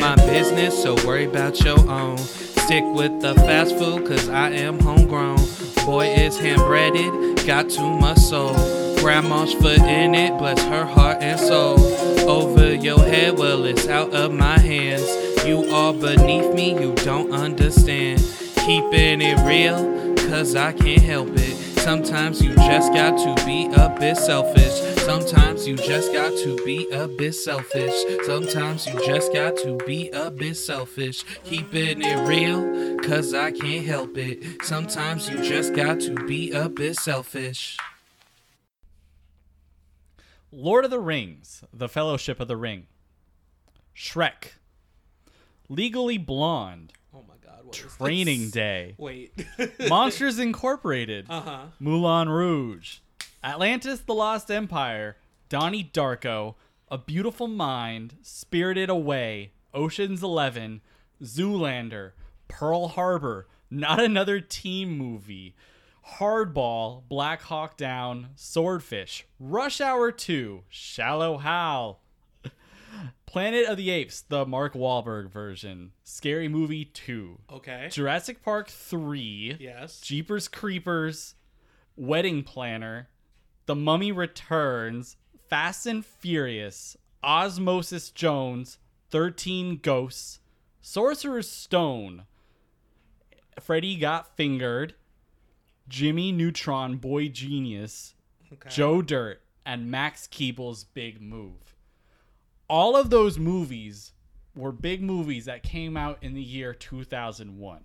my business, so worry about your own. Stick with the fast food, cause I am homegrown. Boy is hand breaded, got too much soul. Grandma's foot in it, bless her heart and soul. Over your head, well, it's out of my hands. You are beneath me, you don't understand. Keeping it real, cause I can't help it. Sometimes you just got to be a bit selfish. Sometimes you just got to be a bit selfish. Sometimes you just got to be a bit selfish. Keeping it real, cause I can't help it. Sometimes you just got to be a bit selfish. Lord of the Rings, The Fellowship of the Ring, Shrek, Legally Blonde, Training? Day, Wait. Monsters Incorporated, uh huh. Moulin Rouge, Atlantis the Lost Empire, Donnie Darko, A Beautiful Mind, Spirited Away, Ocean's Eleven, Zoolander, Pearl Harbor, Not Another Teen Movie, Hardball, Black Hawk Down, Swordfish, Rush Hour 2, Shallow Hal, Planet of the Apes, the Mark Wahlberg version, Scary Movie 2, Okay. Jurassic Park 3, Yes. Jeepers Creepers, Wedding Planner, The Mummy Returns, Fast and Furious, Osmosis Jones, 13 Ghosts, Sorcerer's Stone, Freddy Got Fingered, Jimmy Neutron Boy Genius, Okay. Joe Dirt, and Max Keeble's Big Move. All of those movies were big movies that came out in the year 2001.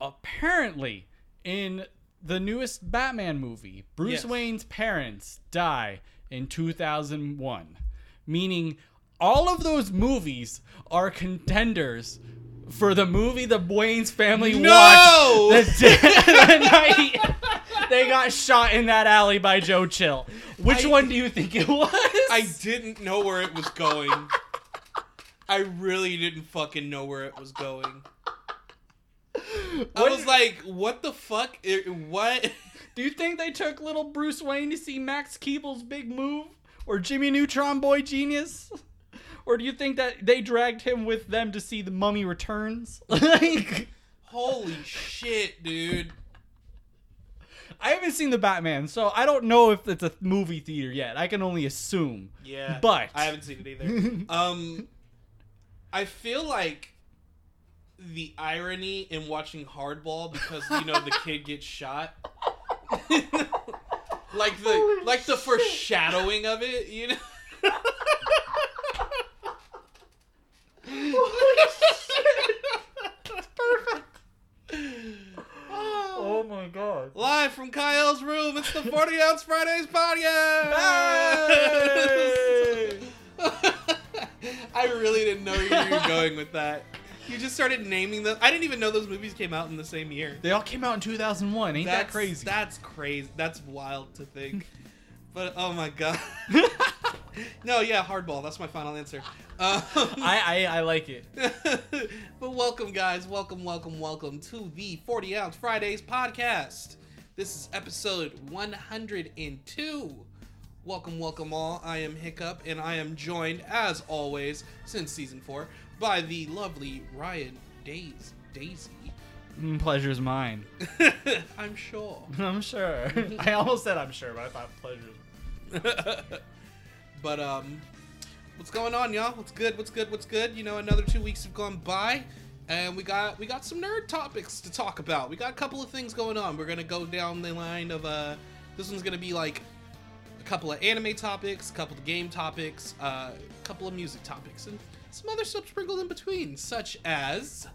Apparently, in the newest Batman movie, Bruce Yes. Wayne's parents die in 2001, meaning all of those movies are contenders for the movie the Wayne's family No! watched the, day, the night they got shot in that alley by Joe Chill. Which I- one do you think it was? I didn't know where it was going. I really didn't fucking know where it was going. I was like, what the fuck? What? Do you think they took little Bruce Wayne to see Max Keeble's big move? Or Jimmy Neutron Boy Genius? Or do you think that they dragged him with them to see The Mummy Returns? like, Holy shit, dude. I haven't seen the Batman, so I don't know if it's a movie theater yet. I can only assume. Yeah. But- I haven't seen it either. um I feel like the irony in watching Hardball because you know the kid gets shot. like the Holy like the shit. foreshadowing of it, you know. Oh my god. Live from Kyle's room, it's the 40 Ounce Fridays podcast! I really didn't know where you were going with that. You just started naming them. I didn't even know those movies came out in the same year. They all came out in 2001. Ain't that crazy? That's crazy. That's wild to think. But oh my god. no, yeah, hardball. That's my final answer. Um, I, I I like it. but welcome, guys. Welcome, welcome, welcome to the 40 Ounce Fridays podcast. This is episode 102. Welcome, welcome, all. I am Hiccup, and I am joined, as always, since season four, by the lovely Ryan Days Daisy. Mm, pleasure's mine. I'm sure. I'm sure. I almost said I'm sure, but I thought pleasure's but um what's going on y'all? What's good? What's good? What's good? You know another two weeks have gone by and we got we got some nerd topics to talk about. We got a couple of things going on. We're gonna go down the line of uh this one's gonna be like a couple of anime topics a couple of game topics uh, a couple of music topics and some other stuff sprinkled in between such as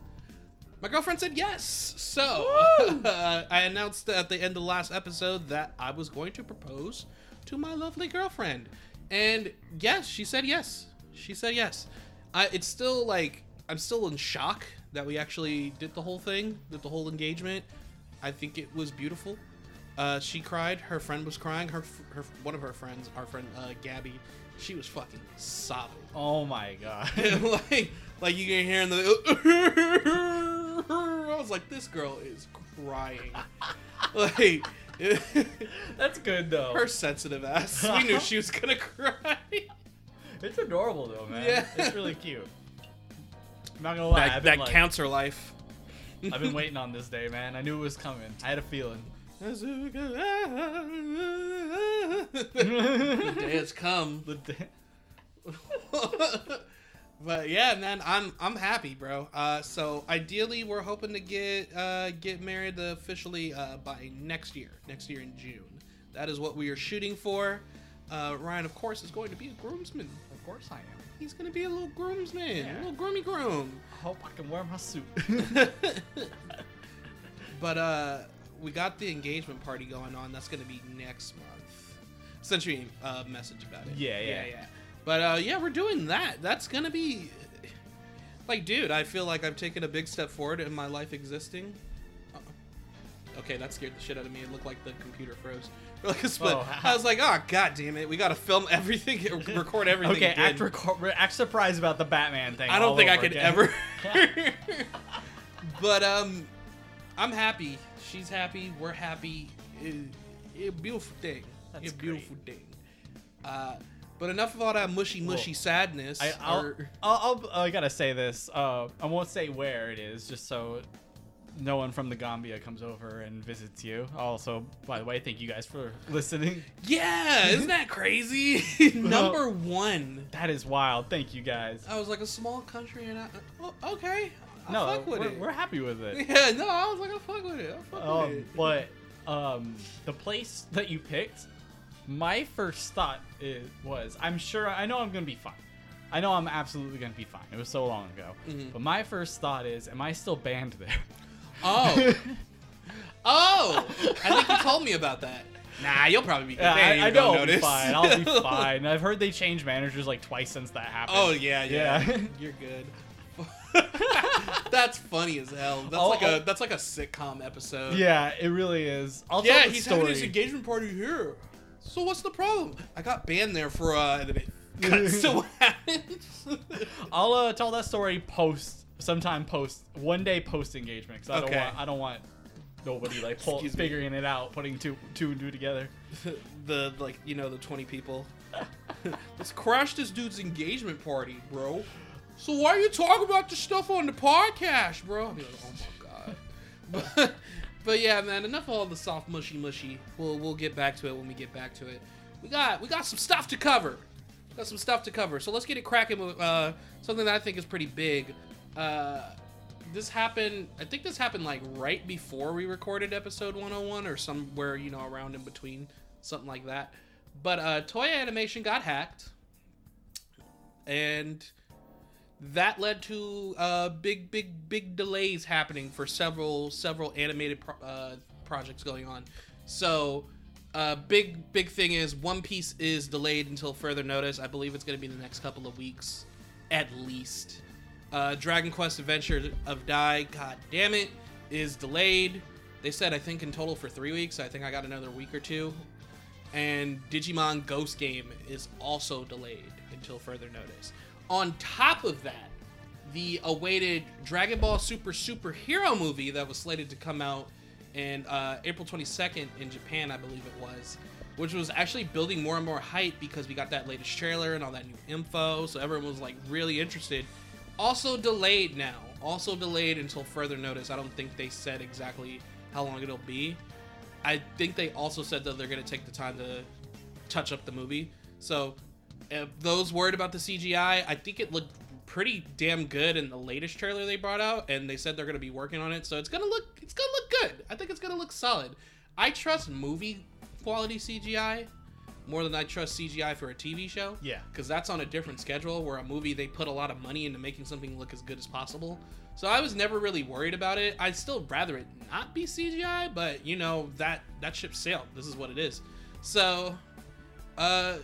my girlfriend said yes. So I announced at the end of the last episode that I was going to propose to my lovely girlfriend. And yes, she said yes. She said yes. I it's still like I'm still in shock that we actually did the whole thing, did the whole engagement. I think it was beautiful. Uh, she cried. Her friend was crying. Her, her one of her friends, our friend uh, Gabby, she was fucking sobbing. Oh my god. like, like you can hear in the. I was like, this girl is crying. like, That's good though. her sensitive ass. We knew she was gonna cry. It's adorable though, man. Yeah. It's really cute. I'm not gonna lie. that that like- counts her life. I've been waiting on this day, man. I knew it was coming. I had a feeling. the day has come. The day- but yeah, man, I'm I'm happy, bro. Uh, so ideally, we're hoping to get uh, get married officially uh, by next year, next year in June. That is what we are shooting for. Uh, Ryan, of course, is going to be a groomsman. Of course I am. He's going to be a little groomsman, Yeah. a little groomy groom. I hope I can wear my suit. but uh, we got the engagement party going on. That's going to be next month. Sent you a uh, message about it. Yeah, yeah. yeah. But uh, yeah, we're doing that. That's to be like, dude. I feel like I've taken a big step forward in my life existing. Okay, that scared the shit out of me. It looked like the computer froze. For like a split. Oh, I was like, oh god damn it, we gotta film everything, record everything. okay, act, reco- act surprised about the Batman thing. I don't think I could again. ever. but um, I'm happy. She's happy. We're happy. It, it, a beautiful thing. That's It's a beautiful thing. Uh, but enough of all that mushy mushy Well, sadness. I, I'll, or- I'll, I'll, I gotta say this. Uh, I won't say where it is, just so no one from the Gambia comes over and visits you. Also, by the way, thank you guys for listening. yeah, isn't that crazy? Number one. That is wild. Thank you guys. I was like a small country, and I oh, okay. I no, fuck with we're, it. we're happy with it. yeah, no, I was like, I fuck with it. I fuck with Um, it. but um, the place that you picked, my first thought is, was, I'm sure, I know I'm gonna be fine. I know I'm absolutely gonna be fine. It was so long ago. Mhm. But my first thought is, am I still banned there? Oh. oh. I think you told me about that. Nah, you'll probably be good. Yeah, I, I know I'll be notice. fine. I'll be fine. I've heard they changed managers like twice since that happened. Oh yeah, yeah. Yeah. You're good. that's funny as hell. That's I'll- like a that's like a sitcom episode. Yeah, it really is. I'll Yeah, he's story. having his engagement party here. So what's the problem? I got banned there for uh and it cuts to what happens. I'll uh, tell that story post sometime post one day post engagement because I Okay. don't want I don't want nobody like pull, Excuse me. figuring it out, putting two two and two together. the like you know the 20 people let's crash this dude's engagement party bro so why are you talking about this stuff on the podcast bro I'll be like, oh my god but, but yeah man enough of all the soft mushy mushy. We'll we'll get back to it when we get back to it. We got we got some stuff to cover. Got some stuff to cover. So let's get it cracking with uh, something that i think is pretty big. Uh, this happened i think this happened like right before we recorded episode 101 or somewhere you know around in between something like that. But uh Toei Animation got hacked. And that led to uh big big big delays happening for several several animated pro- uh, projects going on so uh big big thing is one piece is delayed until further notice i believe it's going to be the next couple of weeks at least uh, Dragon Quest Adventure of Dai, god damn it, is delayed. They said I think in total for three weeks. I think I got another week or two. And Digimon Ghost Game is also delayed until further notice. On top of that, the awaited Dragon Ball Super superhero movie that was slated to come out in uh, April 22nd in Japan, I believe it was, which was actually building more and more hype because we got that latest trailer and all that new info. So everyone was like really interested. Also delayed now. Also delayed until further notice. I don't think they said exactly how long it'll be. I think they also said that they're going to take the time to touch up the movie. So, those worried about the CGI, I think it looked pretty damn good in the latest trailer they brought out, and they said they're going to be working on it. So it's gonna look, it's gonna look good. I think it's gonna look solid. I trust movie quality CGI more than I trust CGI for a TV show. Yeah. because that's on a different schedule. Where a movie they put a lot of money into making something look as good as possible. So I was never really worried about it. I'd still rather it not be CGI, but you know that that ship sailed. This is what it is. So, uh,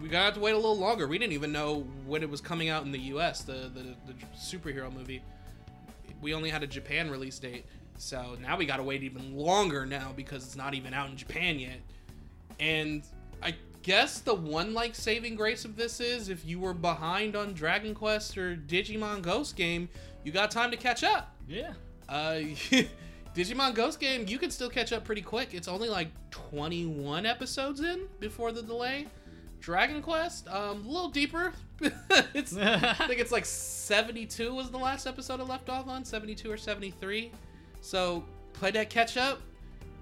we got to wait a little longer. We didn't even know when it was coming out in the U.S. The the, the superhero movie. We only had a Japan release date, so now we got to wait even longer now because it's not even out in Japan yet. And I guess the one like saving grace of this is if you were behind on Dragon Quest or Digimon Ghost Game, you got time to catch up. Yeah. Uh, Digimon Ghost Game, you can still catch up pretty quick. It's only like 21 episodes in before the delay. Dragon Quest, um, a little deeper. it's I think it's like 72 was the last episode I left off on, 72 or 73. So play that catch up.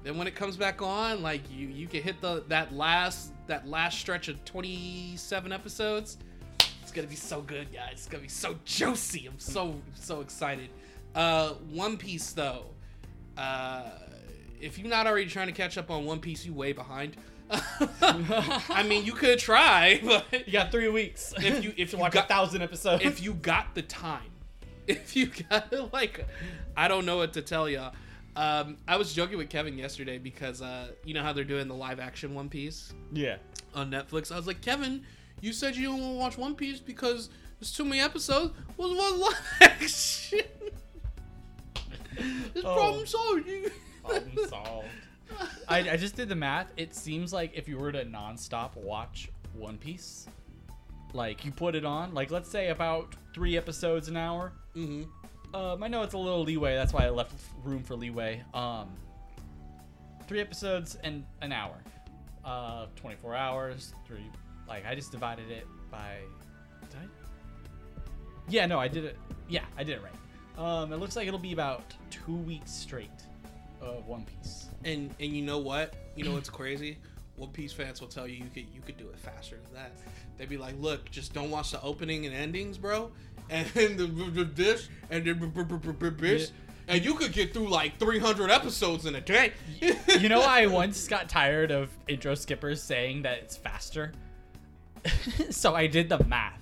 Then when it comes back on, like you you can hit the that last that last stretch of 27 episodes. It's gonna be so good, guys. It's gonna be so juicy. I'm so so excited. Uh, One Piece though, uh, if you're not already trying to catch up on One Piece, you way behind. I mean, you could try, but You got three weeks. if you if to you watch got, a thousand episodes. if you got the time, if you got like, I don't know what to tell y'all. Um, I was joking with Kevin yesterday because uh, you know how they're doing the live action One Piece yeah. on Netflix. I was like, Kevin, you said you don't want to watch One Piece because there's too many episodes. What's one live action? this Oh. problem solved. You- Problem solved. I, I just did the math. It seems like if you were to nonstop watch One Piece, like you put it on, like let's say about three episodes an hour. Mhm. Um, I know it's a little leeway. That's why I left room for leeway. Um, three episodes and an hour, uh, 24 hours. Three, like I just divided it by. Did I? Yeah, no, I did it. Yeah, I did it right. Um, it looks like it'll be about two weeks straight of One Piece. And and you know what? You know what's crazy? One Piece fans will tell you you could you could do it faster than that. They'd be like, look, just don't watch the opening and endings, bro. And the, the this and b- this, and you could get through like 300 episodes in a day. you know, I once got tired of intro skippers saying that it's faster. so I did the math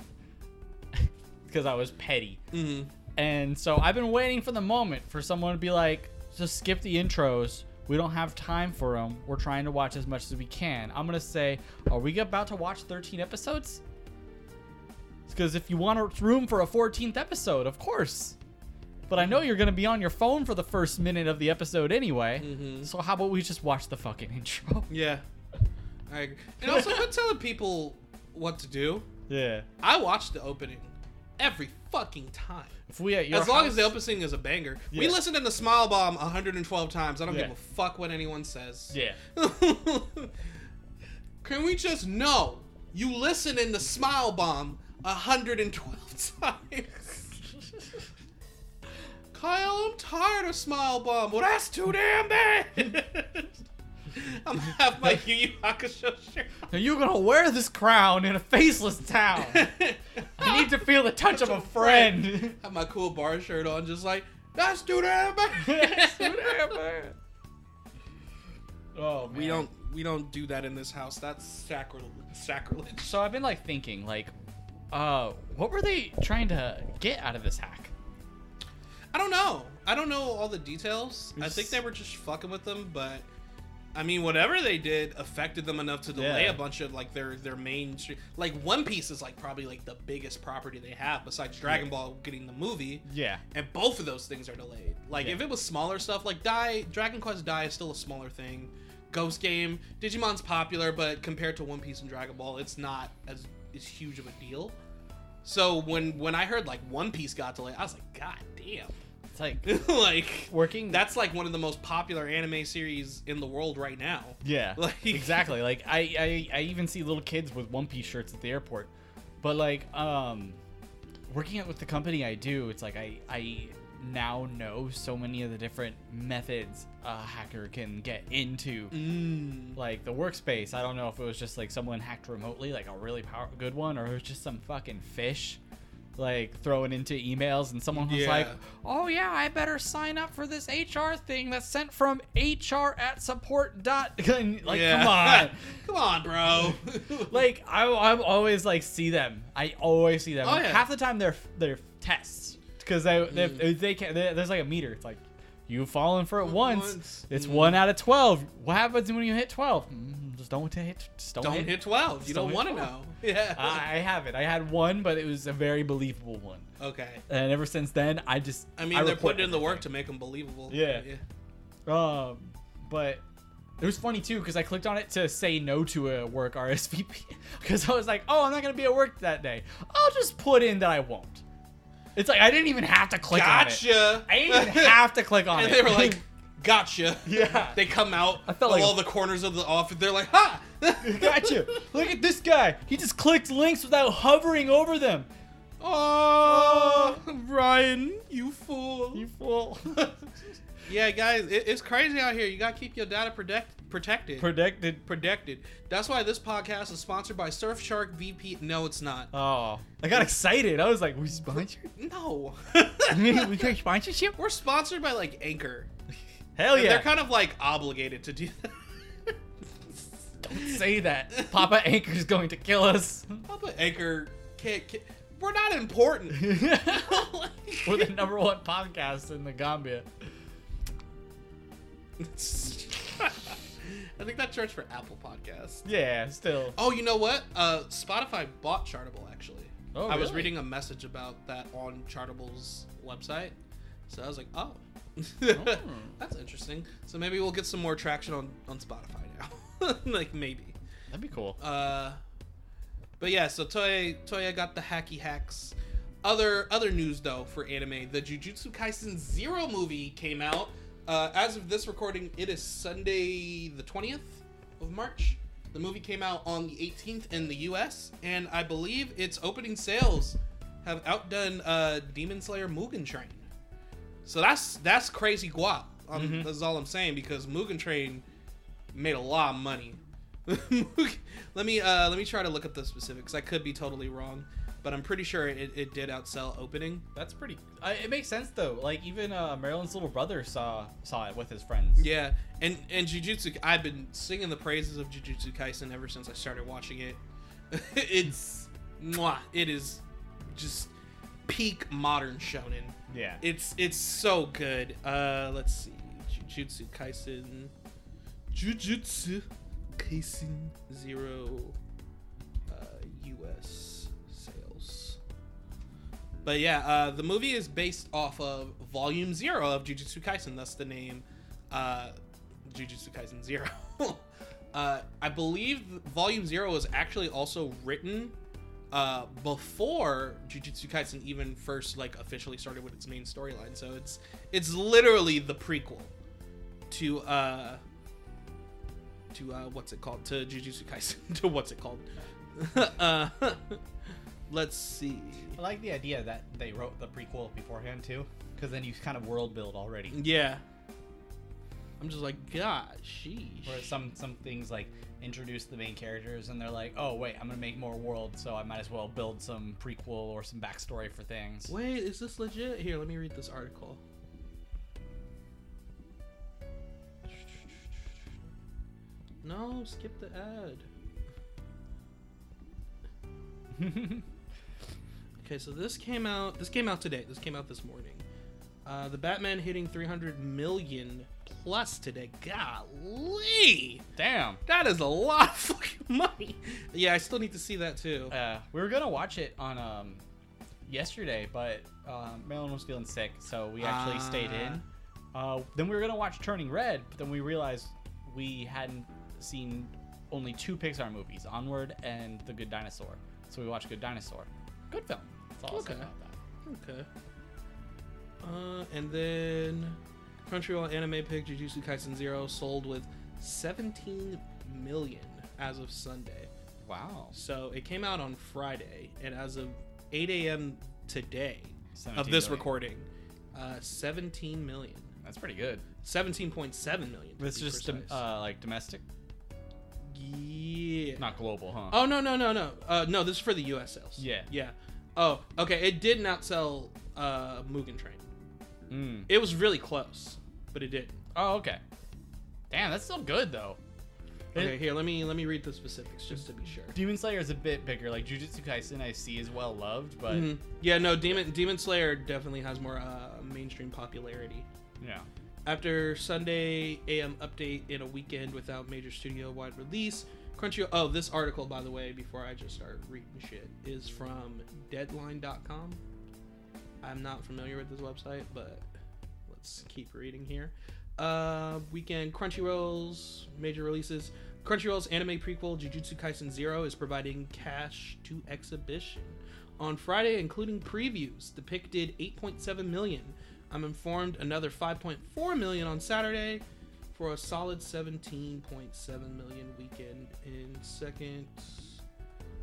because I was petty. Mhm. And so I've been waiting for the moment for someone to be like, just skip the intros. We don't have time for them. We're trying to watch as much as we can. I'm going to say, are we about to watch 13 episodes? Because if you want room for a 14th episode, of course. But I know you're going to be on your phone for the first minute of the episode anyway. Mhm. So how about we just watch the fucking intro? Yeah. I agree. And also, quit telling people what to do. Yeah. I watched the opening every fucking time. If we at your as long as the house- opening is a banger. We Yeah. listened to the Smile Bomb 112 times. I don't Yeah. give a fuck what anyone says. Yeah. Can we just know you listen in the Smile Bomb 112 times? Kyle, I'm tired of Smile Bomb. Well, that's too damn bad. I'm gonna have my Yu Yu Hakusho shirt. Are you gonna wear this crown in a faceless town? I need to feel the touch of a friend. have my cool bar shirt on, just like that's too damn bad. oh, we don't we don't do that in this house. That's sacrilege. Sacrilege. So I've been like thinking, like, uh, what were they trying to get out of this hack? I don't know. I don't know all the details. I think they were just fucking with them, but I mean, whatever they did affected them enough to delay Yeah. a bunch of like their their main like One Piece is like probably like the biggest property they have besides Dragon Ball getting the movie. Yeah. And both of those things are delayed. Like Yeah. if it was smaller stuff, like Dai, Dragon Quest Dai is still a smaller thing. Ghost Game, Digimon's popular, but compared to One Piece and Dragon Ball, it's not as as huge of a deal. So when when I heard like One Piece got delayed, I was like, God damn. It's like like working. that's like one of the most popular anime series in the world right now. yeah. Like- exactly. Like I, I, I even see little kids with One Piece shirts at the airport. But like, um, working out with the company I do, it's like I, I now know so many of the different methods a hacker can get into. Mm. like the workspace. I don't know if it was just like someone hacked remotely, like a really power good one, or it was just some fucking fish, like throwing into emails, and someone was Yeah. like, "Oh yeah, I better sign up for this HR thing that's sent from HR at support dot." like, Yeah. come on. come on, bro. like I, I always like see them. I always see them. Oh, yeah. Half the time they're they're tests because they they, if they can. They, there's like a meter. It's like you've fallen for it once. Once. It's Mm. one out of twelve. What happens when you hit twelve? Mm, just don't hit. Just don't, don't hit. hit 12. You Just don't don't want to know. Yeah. I I have it. I had one, but it was a very believable one. okay. And ever since then, I just I mean, they're report putting in the work to make them believable. Yeah. yeah. Um, but it was funny too because I clicked on it to say no to a work RSVP because I was like, oh, I'm not gonna be at work that day. I'll just put in that I won't. It's like I didn't even have to click on it. Gotcha. I didn't even have to click on and it. And they were like, gotcha. Yeah. They come out I felt of like all a- the corners of the office. They're like, ha! gotcha. Look at this guy. He just clicked links without hovering over them. Oh. Ryan, you fool. You fool. yeah, guys, it, it's crazy out here. You gotta keep your data protect protected. Predicted. protected. That's why this podcast is sponsored by Surfshark VP. No, it's not. Oh, I got excited. I was like, we sponsored? No. we got sponsorship? We're sponsored by like Anchor. Hell And yeah. They're kind of like obligated to do that. Don't say that. Papa Anchor's going to kill us. Papa Anchor can't, can't. We're not important. We're the number one podcast in the Gambia. I think that charts for Apple Podcasts. Yeah, still. Oh, you know what? Uh, Spotify bought Chartable actually. Oh, I was reading a message about that on Chartable's website, so I was like, oh, Oh. that's interesting. So maybe we'll get some more traction on on Spotify now. like maybe. That'd be cool. Uh, but yeah, so Toei Toei got the hacky hacks. Other other news though for anime, the Jujutsu Kaisen Zero movie came out. Uh, as of this recording, it is Sunday the twentieth of March. The movie came out on the 18th in the U.S. and I believe its opening sales have outdone uh, Demon Slayer Mugen Train. So that's that's crazy guap. Um, Mhm. That's all I'm saying because Mugen Train made a lot of money. let me uh, let me try to look up the specifics. I could be totally wrong, but I'm pretty sure it, it did outsell opening. That's pretty. Uh, it makes sense though. Like even uh, Marilyn's little brother saw saw it with his friends. Yeah, and and Jujutsu. I've been singing the praises of Jujutsu Kaisen ever since I started watching it. it's mwah, it is just peak modern shonen. Yeah. It's it's so good. Uh, let's see, Jujutsu Kaisen, Jujutsu Kaisen Zero, uh, U.S. sales. But yeah, uh, the movie is based off of Volume Zero of Jujutsu Kaisen. Thus the name, uh, Jujutsu Kaisen Zero. uh, I believe Volume Zero was actually also written uh, before Jujutsu Kaisen even first like officially started with its main storyline. So it's it's literally the prequel to uh to uh what's it called to Jujutsu Kaisen to what's it called. uh, let's see. I like the idea that they wrote the prequel beforehand too, because then you kind of world build already. Yeah. I'm just like, God, sheesh. Or some some things like introduce the main characters and they're like, oh wait, I'm gonna make more world, so I might as well build some prequel or some backstory for things. Wait, is this legit? Here, let me read this article. No, skip the ad. Okay, so this came out. This came out today. This came out this morning. Uh, the Batman hitting 300 million plus today. Golly, Damn. that is a lot of fucking money. Yeah, I still need to see that too. Uh, we were gonna watch it on um yesterday, but um, Marilyn was feeling sick, so we actually stayed in. Uh, then we were gonna watch Turning Red, but then we realized we hadn't seen only two Pixar movies, Onward and The Good Dinosaur. So we watched Good Dinosaur. Good film. That's all I'll say Okay. about that. Okay. Uh, and then Crunchyroll anime pick Jujutsu Kaisen Zero sold with 17 million as of Sunday. Wow. So it came out on Friday, and as of 8 a.m. today of this million. recording, uh, 17 million. That's pretty good. 17.7 million. It's be just dom- uh, like domestic, yeah. not global, huh? Oh no no no no. Uh, no, this is for the U.S. sales. Yeah. Yeah. Oh, okay. It did not sell uh, Mugen Train. Mm. It was really close, but it didn't. Oh, okay. Damn, that's still good though. Okay, here let me let me read the specifics just to be sure. Demon Slayer is a bit bigger. Like Jujutsu Kaisen, I see is well loved, but Mhm. Yeah, no, Demon Demon Slayer definitely has more uh, mainstream popularity. yeah. After Sunday AM update in a weekend without major studio wide release, Crunchyroll. Oh, this article, by the way, before I just start reading shit, is from Deadline.com. I'm not familiar with this website, but let's keep reading here. Uh, weekend Crunchyroll's major releases. Crunchyroll's anime prequel Jujutsu Kaisen Zero is providing cash to exhibition on Friday, including previews. depicted 8.7 million. I'm informed another 5.4 million on Saturday for a solid 17.7 million weekend in second,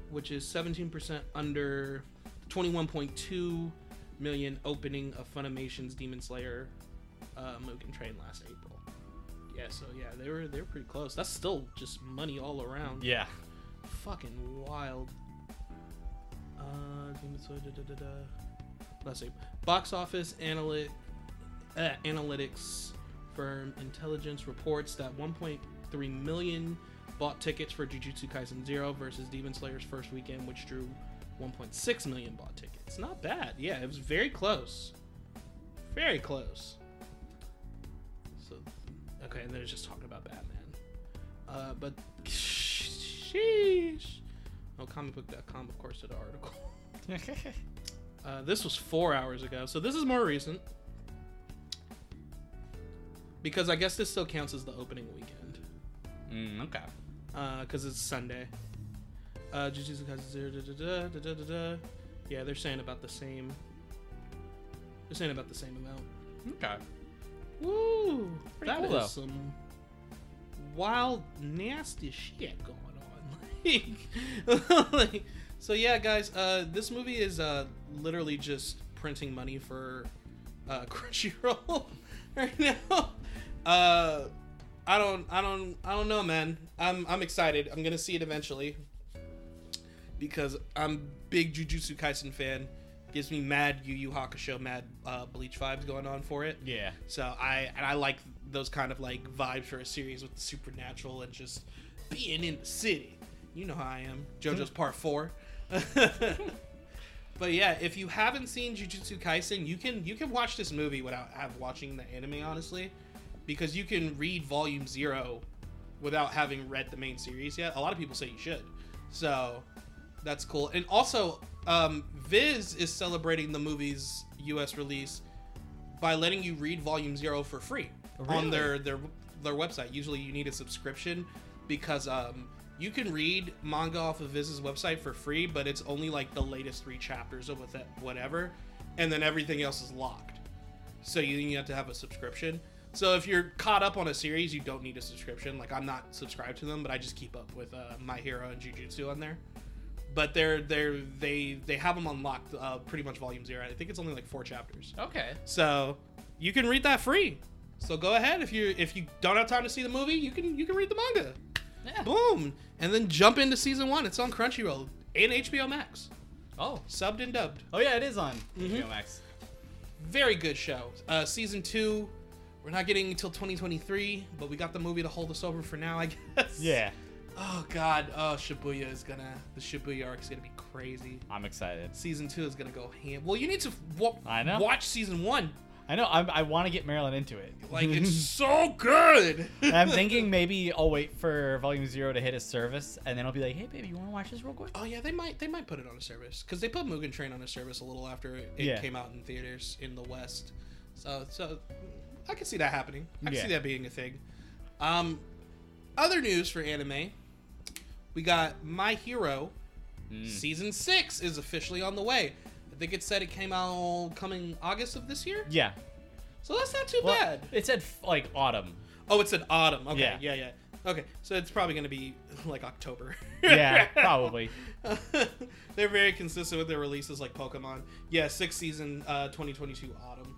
which is 17% under 21.2 million opening of Funimation's Demon Slayer uh, Mugen Train last April. Yeah, so yeah, they were they were pretty close. That's still just money all around. Yeah. Fucking wild. Uh, Demon Slayer, da, da, da, da. Let's see. Box office analyt, uh, analytics firm EntTelligence reports that 1.3 million bought tickets for Jujutsu Kaisen Zero versus Demon Slayer's first weekend, which drew 1.6 million bought tickets. Not bad. Yeah, it was very close. Very close. So, okay, and then it's just talking about Batman. Uh, but sheesh. Oh, comicbook.com, of course, did an article. Uh, this was four hours ago, so this is more recent. Because I guess this still counts as the opening weekend. mm, okay. Because it's Sunday. Uh, Jujutsu Kaisen da, da, da, da, da, da, da. Yeah, they're saying about the same. They're saying about the same amount. Okay. Woo! Pretty That cool, is though. some wild, nasty shit going on. like, so yeah, guys, uh, this movie is uh, literally just printing money for uh, Crunchyroll right now. Uh, I don't, I don't, I don't know, man. I'm, I'm excited. I'm gonna see it eventually because I'm big Jujutsu Kaisen fan. Gives me mad Yu Yu Hakusho, mad uh, Bleach vibes going on for it. Yeah. So I and I like those kind of like vibes for a series with the supernatural and just being in the city. You know how I am. JoJo's Part Four. but yeah, if you haven't seen Jujutsu Kaisen, you can you can watch this movie without have watching the anime, honestly, because you can read Volume Zero without having read the main series yet. A lot of people say you should. So that's cool. And also, um, Viz is celebrating the movie's U.S. release by letting you read Volume Zero for free on their their their website. Usually, you need a subscription because um, you can read manga off of Viz's website for free, but it's only like the latest three chapters of whatever, and then everything else is locked. So you, you have to have a subscription. So if you're caught up on a series, you don't need a subscription. Like I'm not subscribed to them, but I just keep up with uh, My Hero and Jujutsu on there. But they're they're they they have them unlocked uh, pretty much volume zero. I think it's only like four chapters. Okay. So you can read that free. So go ahead if you if you don't have time to see the movie, you can you can read the manga. Yeah. Boom, and then jump into season one. It's on Crunchyroll and HBO Max, Oh. subbed and dubbed. Oh yeah, it is on. HBO Max. Very good show. Uh, season two, we're not getting until 2023, but we got the movie to hold us over for now, I guess. Yeah. Oh God. Oh Shibuya is gonna the Shibuya arc is gonna be crazy. I'm excited. Season two is gonna go ham. Well, you need to wa- I know. watch season one. I know. I'm, I want to get Marilyn into it. Like it's so good. And I'm thinking maybe I'll wait for Volume Zero to hit a service, and then I'll be like, "Hey, baby, you want to watch this real quick?" Oh yeah, they might they might put it on a service because they put Mugen Train on a service a little after it Yeah. came out in theaters in the West. So so I can see that happening. I can Yeah. see that being a thing. Um, other news for anime, we got My Hero Mm. season six is officially on the way. I think it said it came out coming August of this year, Yeah. so that's not too Well, bad. It said like autumn. Oh, it said autumn. Okay, yeah, Yeah. yeah. Okay, so it's probably gonna be like October. Yeah, probably. They're very consistent with their releases, like Pokemon. Yeah, sixth season, uh, 2022 autumn.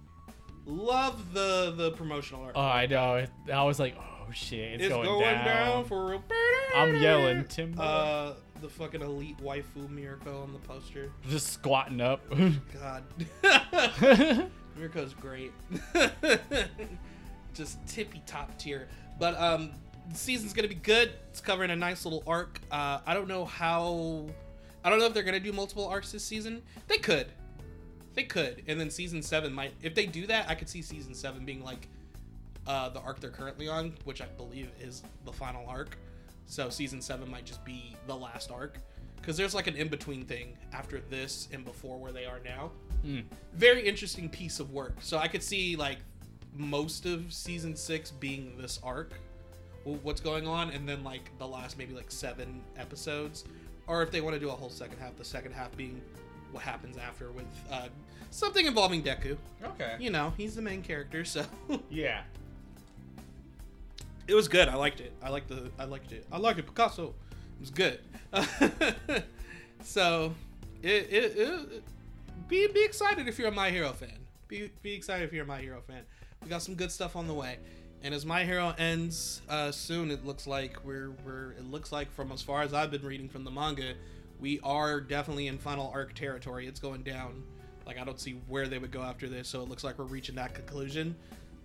Love the the promotional art. Oh, I know. I was like, "Oh shit, it's, it's going, going, down." down. for real. I'm yelling, Timbo. Uh, the fucking elite waifu Mirko on the poster. Just squatting up. God, Mirko's great. Just tippy top tier. But um, the season's gonna be good. It's covering a nice little arc. Uh, I don't know how. I don't know if they're gonna do multiple arcs this season. They could. They could. And then season seven might. If they do that, I could see season seven being like uh, the arc they're currently on, which I believe is the final arc. So season seven might just be the last arc. Because there's like an in between thing after this and before where they are now. Mm. Very interesting piece of work. So I could see like most of season six being this arc, what's going on, and then like the last maybe like seven episodes, or if they want to do a whole second half, the second half being what happens after with uh, something involving Deku. Okay. You know, he's the main character, so Yeah. It was good. I liked it. I liked the. I liked it. I liked it. Picasso. It was good. so, it, it, it be be excited if you're a My Hero fan. Be be excited if you're a My Hero fan. We got some good stuff on the way. And as My Hero ends uh, soon, it looks like we're we're it looks like from as far as I've been reading from the manga, we are definitely in final arc territory. It's going down. Like I don't see where they would go after this, so it looks like we're reaching that conclusion.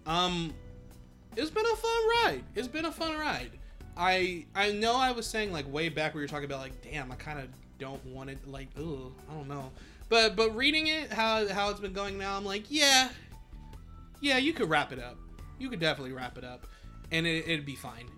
Um, it's been a fun ride. It's been a fun ride. I I know I was saying like way back where you're talking about like damn I kind of don't want it like ugh I don't know, but but reading it how how it's been going now I'm like yeah. Yeah you could wrap it up. You could definitely wrap it up. And it, it'd be fine.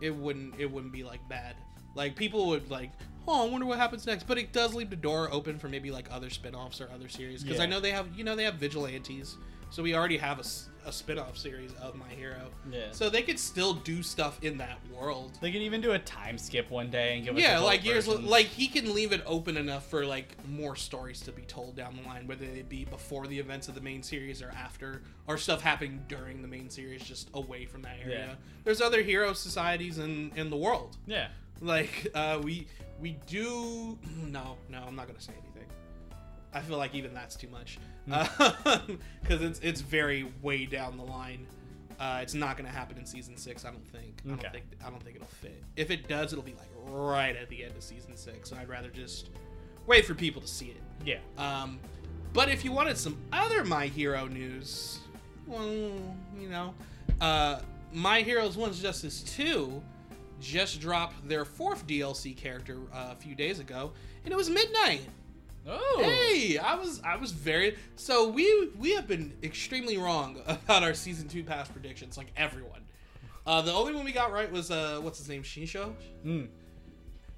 It wouldn't it wouldn't be like bad. Like people would like oh I wonder what happens next. But it does leave the door open for maybe like other spin-offs or other series. Because I know they have you know they have vigilantes. So we already have a, a spin-off series of My Hero Yeah. so they could still do stuff in that world. They could even do a time skip one day and give us Yeah, like years versions. like he can leave it open enough for like more stories to be told down the line, whether they be before the events of the main series or after, or stuff happening during the main series, just away from that area. Yeah. There's other hero societies in in the world. yeah. Like uh, we we do no no I'm not gonna say anything. I feel like even that's too much because it's it's very way down the line. Uh, it's not gonna happen in season six. I don't think. I Okay. don't think. I don't think it'll fit. If it does, it'll be like right at the end of season six. So I'd rather just wait for people to see it. Yeah. Um, but if you wanted some other My Hero news, well, you know, uh, My Heroes One's Justice 2 just dropped their fourth DLC character uh, a few days ago, and it was Midnight. Oh. Hey, I was I was very so we we have been extremely wrong about our season two past predictions, like everyone. Uh, the only one we got right was uh, what's his name, Shinso. Mm.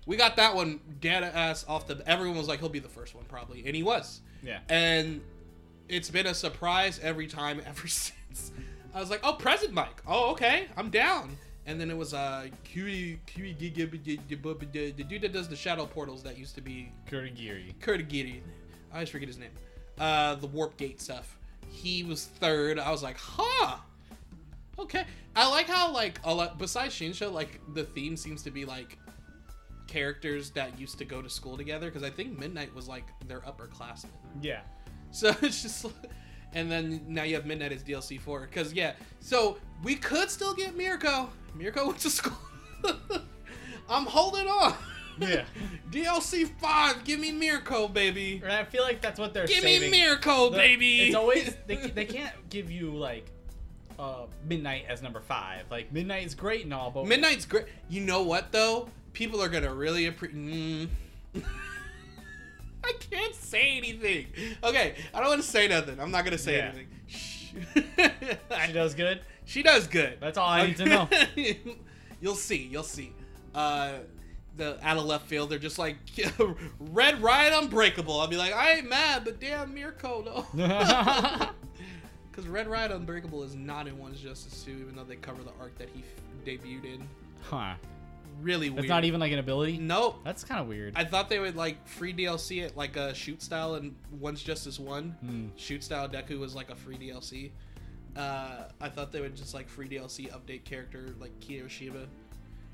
We got that one dead ass off the. Everyone was like, he'll be the first one probably, and he was. Yeah. And it's been a surprise every time ever since. I was like, oh, present Mic. Oh, okay, I'm down. And then it was uh, Q, Q, the dude that does the shadow portals that used to be Kurigiri. Kurtagiri. I always forget his name. Uh, the warp gate stuff. He was third. I was like, huh. Okay. I like how like a lot besides Shinso, like the theme seems to be like characters that used to go to school together because I think Midnight was like their upperclassmen. Yeah. So it's just, and then now you have Midnight as DLC four. Cause yeah, so we could still get Mirko. Mirko went to school. I'm holding on. Yeah. DLC five, give me Mirko, baby. And I feel like that's what they're Give saving. me Mirko, The- baby. It's always they, they can't give you like uh Midnight as number five. Like Midnight is great and all, but Midnight's great. You know what though? People are gonna really appreciate. Mm. I can't say anything. Okay, I don't want to say nothing. I'm not gonna say Yeah. anything. Shh. she does good. She does good. That's all I need to know. you'll see. You'll see. Uh, the out of left field, they're just like Red Riot Unbreakable. I'll be like, I ain't mad, but damn Mirko, though. Because Red Riot Unbreakable is not in One's Justice 2, even though they cover the arc that he f- debuted in. Huh. Really weird. That's not even like an ability. Nope. That's kind of weird. I thought they would like free DLC it like a shoot style and One's Justice 1. Hmm. Shoot style Deku was like a free DLC. Uh, I thought they would just like free DLC update character like Kirishima.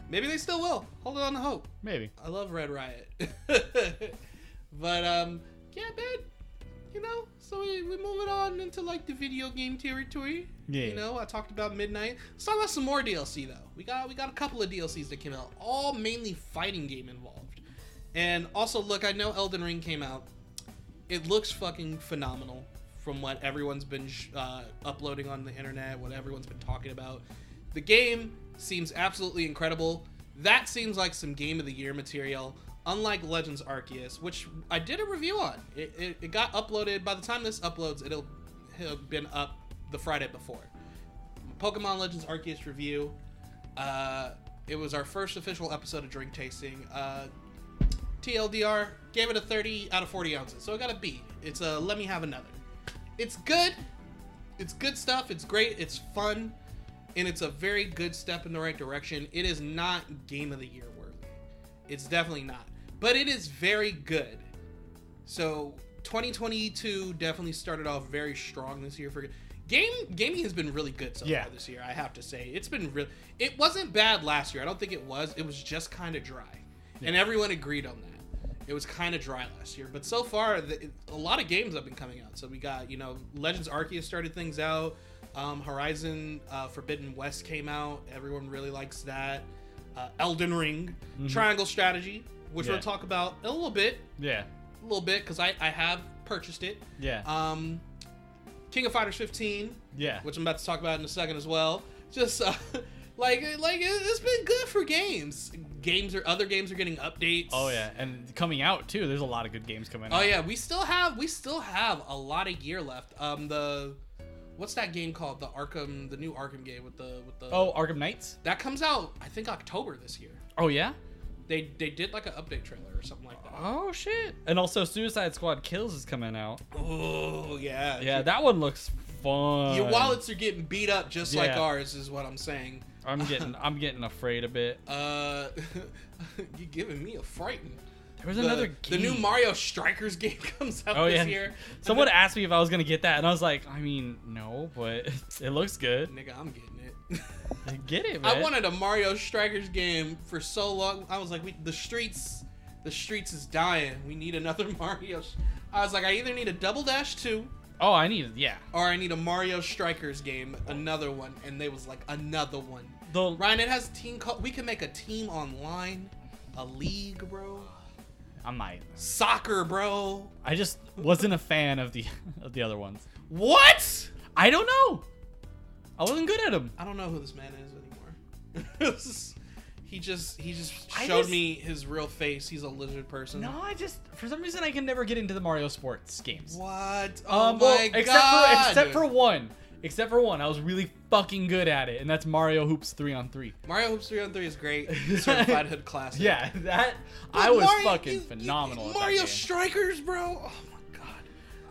Maybe they still will. Hold on to hope. Maybe. I love Red Riot. but um yeah, man. You know, so we we moving on into like the video game territory. Yeah. You know, I talked about Midnight. Let's talk about some more DLC though. We got we got a couple of DLCs that came out, all mainly fighting game involved. And also, look, I know Elden Ring came out. It looks fucking phenomenal from what everyone's been sh- uh, uploading on the internet, what everyone's been talking about. The game seems absolutely incredible. That seems like some game of the year material. Unlike Legends Arceus, which I did a review on. It, it, it got uploaded. By the time this uploads, it'll have been up the Friday before. Pokemon Legends Arceus review. Uh, it was our first official episode of Drink Tasting. Uh, TLDR gave it a 30 out of 40 ounces, so I got a B. It's a let me have another. It's good. It's good stuff. It's great. It's fun, and it's a very good step in the right direction. It is not game of the year worthy. It's definitely not, but it is very good. So 2022 definitely started off very strong this year for game gaming has been really good so Yeah. far this year. I have to say it's been real. It wasn't bad last year. I don't think it was. It was just kind of dry, and everyone agreed on that. it was kind of dry last year. But so far, the, a lot of games have been coming out. So we got you know Legends Arceus started things out. Um, Horizon uh, Forbidden West came out. Everyone really likes that. Uh, Elden Ring, Triangle Strategy, which Yeah. we'll talk about in a little bit, Yeah. a little bit because I, I have purchased it. Yeah. Um, King of Fighters 15, yeah. which I'm about to talk about in a second as well. Just uh, like like it- it's been good for games. Games or other games are getting updates. Oh yeah, and coming out too. There's a lot of good games coming Oh out. yeah, we still have we still have a lot of year left. Um, the what's that game called? The Arkham, the new Arkham game with the with the. Oh, Arkham Knights. that comes out I think October this year. Oh yeah. They they did like an update trailer or something like that. Oh shit. And also Suicide Squad Kills is coming out. Oh yeah, Yeah, that one looks fun. Your wallets are getting beat up just like ours, is what I'm saying. I'm getting I'm getting afraid a bit. Uh, you're giving me a frighten. There was The, another the new. Mario Strikers game comes out Oh this yeah. year. Someone asked me if I was gonna get that, and I was like, I mean, no, but it looks good. Nigga, I'm getting it. Get it, man. I wanted a Mario Strikers game for so long. I was like, we, the streets, the streets is dying. We need another Mario. I was like, I either need a Double Dash 2 Oh, I need yeah. or I need a Mario Strikers game, another one. And they was like, another one. The Ryan, it has team. Co- we can make a team online, a league, bro. I might. Soccer, bro. I just wasn't a fan of the of the other ones. What? I don't know. I wasn't good at them. I don't know who this man is anymore. He just he just I showed just- me his real face. He's a lizard person. No, I just for some reason I can never get into the Mario sports games. What? Oh Um, well, my except god! for except for one, except for one, I was really fucking good at it, and that's Mario Hoops three on three. Mario Hoops 3 on 3 is great. Certified Hood Classic. Yeah, that But I was Mario- fucking you- you- phenomenal. at that Mario. Strikers, bro. Oh.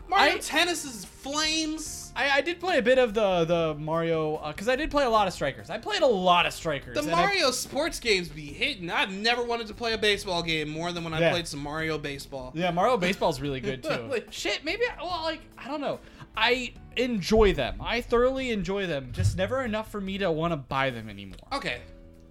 Mario I- Tennis is flames. I, I did play a bit of the the Mario uh, because I did play a lot of strikers. I played a lot of strikers. The and I- Mario sports games be hitting. I've never wanted to play a baseball game more than when I played some Mario baseball. yeah, Mario Baseball's really good too. Like- Shit, maybe well, like I don't know. I enjoy them. I thoroughly enjoy them. Just never enough for me to want to buy them anymore. Okay.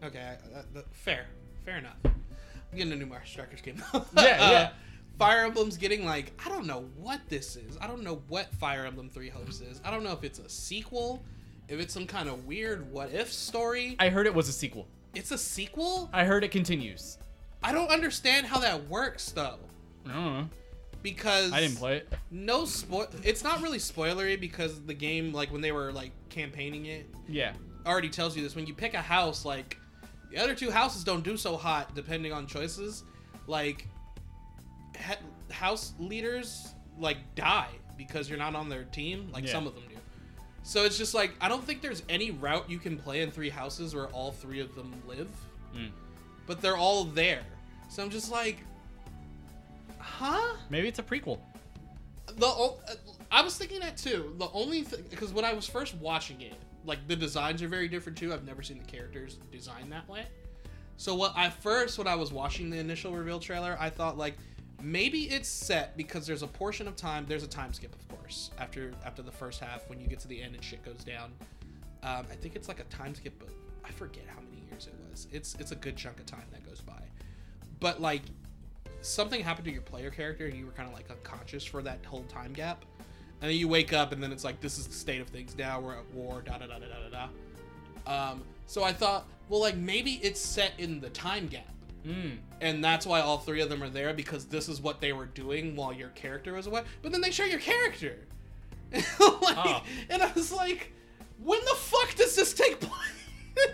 Okay. That- fair. Fair enough. I'm getting a new Mario Strikers game. Yeah, uh, yeah. Fire Emblem's getting like I don't know what this is. I don't know what Fire Emblem Three Hopes is. I don't know if it's a sequel, if it's some kind of weird what if story. I heard it was a sequel. It's a sequel. I heard it continues. I don't understand how that works though, I don't know. because I didn't play it. No spoil. It's not really spoilery because the game, like when they were like campaigning it, Yeah. already tells you this. When you pick a house, like the other two houses don't do so hot depending on choices. Like house leaders like die because you're not on their team. Like Yeah. some of them do. So it's just like I don't think there's any route you can play in three houses where all three of them live, Mm. but they're all there. So I'm just like, huh? Maybe it's a prequel. the o- I was thinking that too. The only thing because when I was first watching it, like the designs are very different too. I've never seen the characters designed that way. So what I first when I was watching the initial reveal trailer, I thought like maybe it's set because there's a portion of time. There's a time skip, of course, after after the first half when you get to the end and shit goes down. Um, I think it's like a time skip, but I forget how many years it was. It's it's a good chunk of time that goes by. But like something happened to your player character and you were kind of like unconscious for that whole time gap. And then you wake up and then it's like this is the state of things now. We're at war. Da da da da da da. Um, so I thought, well, like maybe it's set in the time gap, Mm. and that's why all three of them are there because this is what they were doing while your character was away. But then they show your character, like, Oh. and I was like, when the fuck does this take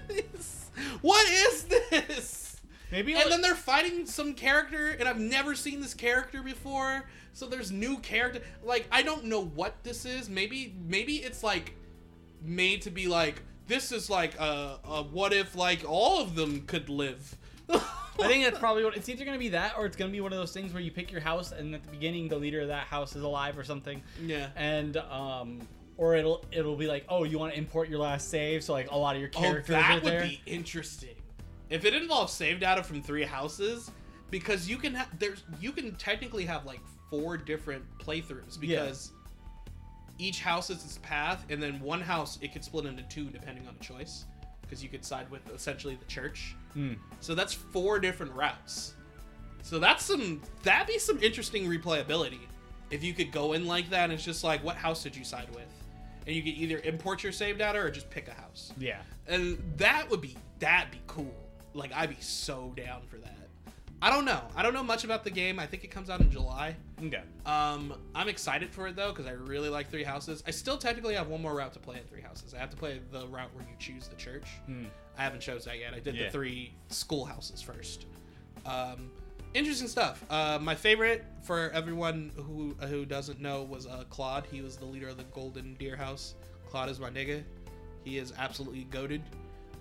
place? what is this? Maybe And then they're fighting some character, and I've never seen this character before. So there's new character. Like I don't know what this is. Maybe maybe it's like made to be like this is like a, a what if like all of them could live. I think that's probably what it's either gonna be that or it's gonna be one of those things where you pick your house and at the beginning the leader of that house is alive or something. yeah. And um or it'll it'll be like, oh, you want to import your last save, so like a lot of your characters Oh, characters that are would be interesting. If it involves save data from three houses, because you can have there's you can technically have like four different playthroughs Yeah. because each house is its path, and then one house it could split into two depending on the choice, because you could side with essentially the church. Hmm. So that's four different routes. So that's some that'd be some interesting replayability if you could go in like that and it's just like what house did you side with, and you could either import your save data or just pick a house, Yeah. and that would be that'd be cool. Like I'd be so down for that. I don't know. I don't know much about the game. I think it comes out in July. Okay. Um, I'm excited for it though because I really like Three Houses. I still technically have one more route to play in Three Houses. I have to play the route where you choose the church. I haven't chose that yet. I did Yeah. the three schoolhouses first. Um, interesting stuff. Uh, my favorite for everyone who who doesn't know was uh, Claude. He was the leader of the Golden Deer House. Claude is my nigga. He is absolutely goaded.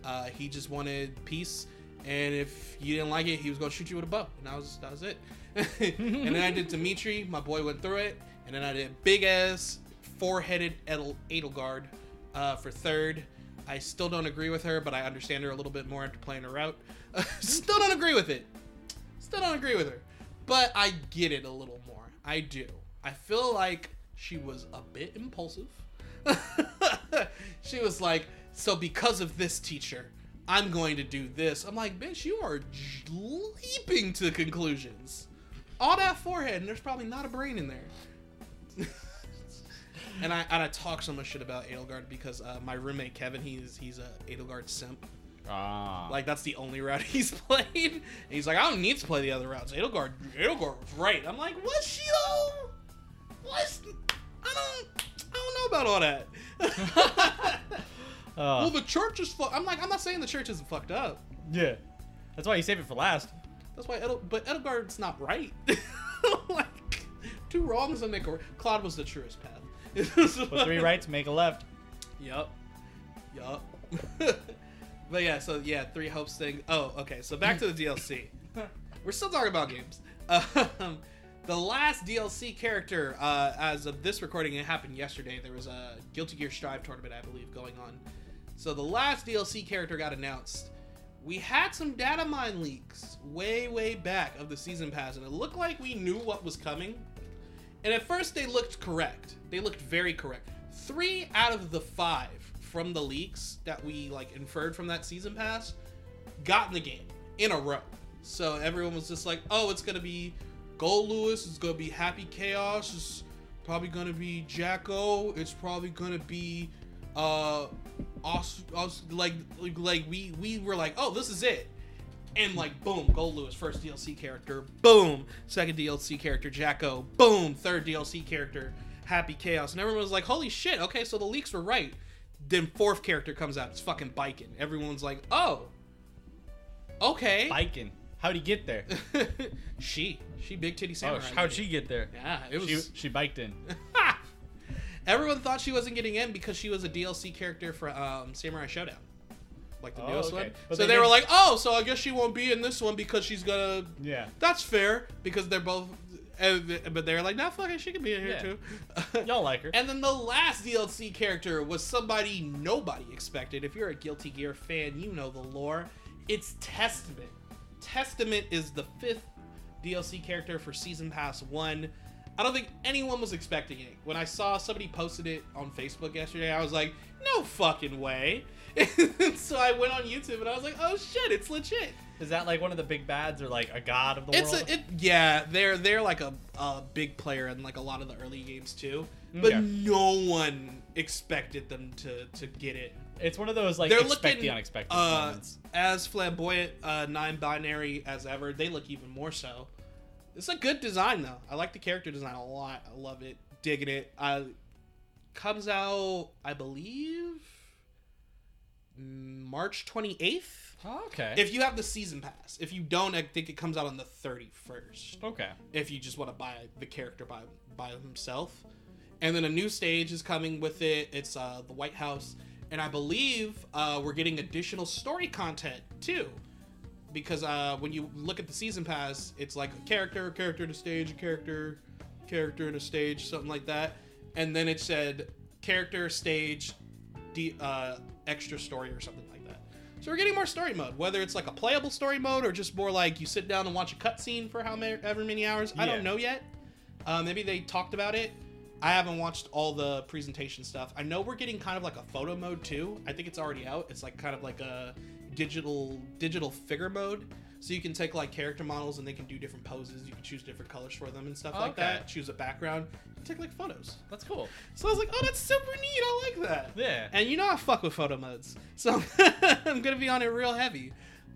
Uh, he just wanted peace, and if you didn't like it, he was gonna shoot you with a bow, and that was that was it. and then I did Dimitri. My boy went through it, and then I did big ass four-headed Edel- Edelgard uh, for third. I still don't agree with her, but I understand her a little bit more after playing her out. still don't agree with it. Still don't agree with her, but I get it a little more. I do. I feel like she was a bit impulsive. she was like, "So because of this teacher, I'm going to do this." I'm like, "Bitch, you are leaping to conclusions. All that forehead, and there's probably not a brain in there." and I and I talk so much shit about Edelgard because uh, my roommate Kevin, he's he's a Edelgard simp. Ah. Like that's the only route he's played. And he's like, I don't need to play the other routes. Edelgard, Edelgard was right. I'm like, was she though? Was I don't I don't know about all that. Uh, well, the church is. Fu-. I'm like, I'm not saying the church isn't fucked up. yeah. That's why you save it for last. That's why, Edel- but Edelgard's not right. like, two wrongs don't make a. Claude was the truest path. Put three rights, make a left. Yup. Yup. but yeah, so yeah, three hopes thing. Oh, okay. So back to the DLC. We're still talking about games. Um, the last DLC character, uh, as of this recording, it happened yesterday. There was a Guilty Gear Strive tournament, I believe, going on. So the last DLC character got announced. We had some data mine leaks way, way back of the season pass, and it looked like we knew what was coming. And at first, they looked correct. They looked very correct. Three out of the five from the leaks that we like inferred from that season pass got in the game in a row. So everyone was just like, "Oh, it's gonna be Goldlewis. It's gonna be Happy Chaos. It's probably gonna be Jacko. It's probably gonna be uh, us like like we we were like, oh, this is it." And like boom, Goldlewis, first DLC character. Boom, second DLC character, Jacko. Boom, third DLC character, Happy Chaos. And everyone was like, holy shit, okay, so the leaks were right. Then fourth character comes out, it's fucking Baiken. Everyone's like, oh, okay. Baiken. How'd he get there? she, she big titty Oh, samurai. how'd she get there? Yeah, it was. She, she biked in. Everyone thought she wasn't getting in because she was a DLC character for um, Samurai Shodown, like the Oh, newest okay. one. But so they they, were like, "Oh, so I guess she won't be in this one because she's gonna." Yeah. That's fair because they're both. Uh, but they're like, "Nah, fuck it, she can be in here Yeah. too." Y'all like her. And then the last DLC character was somebody nobody expected. If you're a Guilty Gear fan, you know the lore. It's Testament. Testament is the fifth DLC character for Season Pass 1. I don't think anyone was expecting it. When I saw somebody posted it on Facebook yesterday, I was like, no fucking way. so I went on YouTube and I was like, oh shit, it's legit. Is that like one of the big bads or like a god of the It's world? a, it, yeah, they're they're like a, a big player in like a lot of the early games too. But Okay. no one expected them to to get it. it's one of those like They're expect looking the unexpected uh, moments. as flamboyant, uh, non-binary as ever. They look even more so. It's a good design though. I like the character design a lot. I love it, digging it. Uh, comes out, I believe, March twenty eighth. Oh, okay. If you have the season pass, if you don't, I think it comes out on the thirty first. okay. if you just want to buy the character by by himself. And then a new stage is coming with it. It's uh, the White House, and I believe uh, we're getting additional story content too. Because uh, when you look at the season pass, it's like a character, a character in a stage, a character, character in a stage, something like that. And then it said character, stage, de- uh, extra story, or something like that. So we're getting more story mode, whether it's like a playable story mode or just more like you sit down and watch a cutscene for however many hours. I don't know yet. Uh, maybe they talked about it. I haven't watched all the presentation stuff. I know we're getting kind of like a photo mode too. I think it's already out. It's like kind of like a digital digital figure mode. So you can take like character models and they can do different poses. You can choose different colors for them and stuff like Okay. that. Choose a background. You take like photos. That's cool. So I was like, oh, that's super neat. I like that. Yeah. And you know I fuck with photo modes, so I'm gonna be on it real heavy.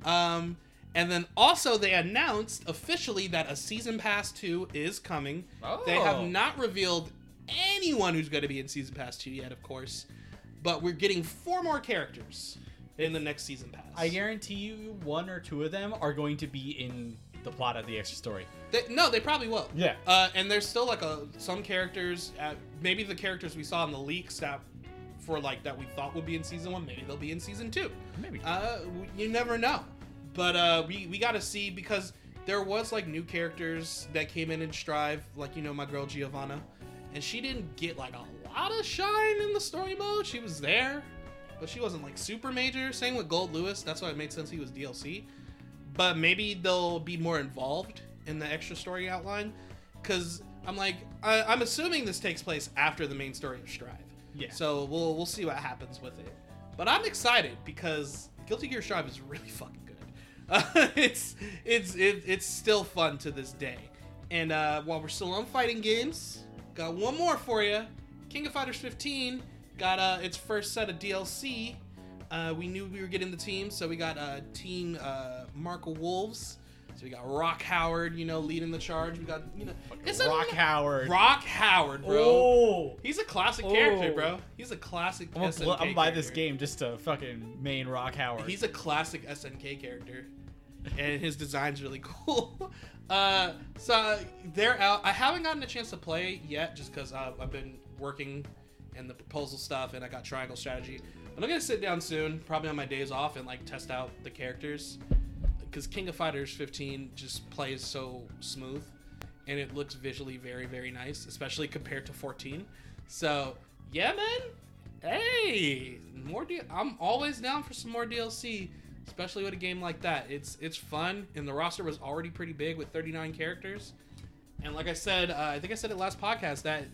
Um, and then also they announced officially that a season pass two is coming. Oh. They have Oh. not revealed anyone who's going to be in season pass two yet, of course, but we're getting four more characters in the next season pass. I guarantee you, one or two of them are going to be in the plot of the extra story. They, no, they probably will. Yeah. Uh, and there's still like a some characters, uh, maybe the characters we saw in the leaks that for like that we thought would be in season one, maybe they'll be in season two. Maybe. Uh, you never know. But uh, we we got to see because there was like new characters that came in and Strive, like you know my girl Giovanna, and she didn't get like a lot of shine in the story mode. She was there, but she wasn't like super major. Same with Goldlewis. That's why it made sense he was DLC. But maybe they'll be more involved in the extra story outline, because I'm like I, I'm assuming this takes place after the main story of Strive. Yeah. So we'll we'll see what happens with it. But I'm excited because Guilty Gear Strive is really fucking good. Uh, it's it's it, it's still fun to this day. And uh, while we're still on fighting games, got one more for you. King of Fighters 15 got uh, its first set of DLC. Uh, we knew we were getting the team, so we got uh, Team uh, Marco Wolves. So we got Rock Howard, you know, leading the charge. We got you know, it's a- Rock Howard. Rock Howard, bro. Oh. He's a classic character, Oh. bro. He's a classic. I'm gonna, SNK bl- I'm gonna buy this game just to fucking main Rock Howard. He's a classic SNK character, and his design's really cool. Uh, so they're out. I haven't gotten a chance to play yet, just because uh, I've been working and the proposal stuff, and I got Triangle Strategy. But I'm gonna sit down soon, probably on my days off, and like test out the characters, because King of Fighters 15 just plays so smooth, and it looks visually very very nice, especially compared to 14. So yeah, man. Hey, more D- I'm always down for some more DLC, especially with a game like that. It's it's fun, and the roster was already pretty big with 39 characters. And like I said, uh, I think I said it last podcast that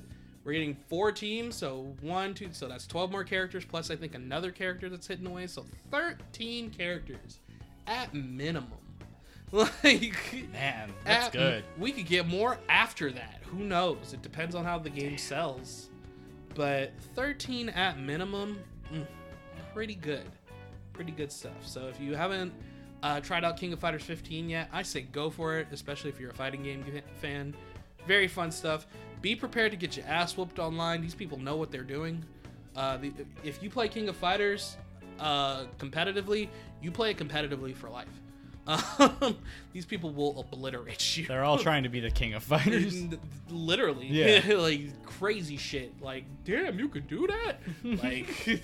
we're getting four teams, so one, two, so that's 12 more characters plus I think another character that's hidden away, so 13 characters at minimum. Like Man, that's at- good. We could get more after that. Who knows? It depends on how the game sells. But 13 at minimum, mm, pretty good. Pretty good stuff. So if you haven't uh, tried out King of Fighters 15 yet, I say go for it, especially if you're a fighting game fan. Very fun stuff. Be prepared to get your ass whooped online. These people know what they're doing. Uh, the, if you play King of Fighters uh, competitively, you play it competitively for life. Um, these people will obliterate you. They're all trying to be the king of fighters. Literally, Yeah. like crazy shit. Like, damn, you could do that. like,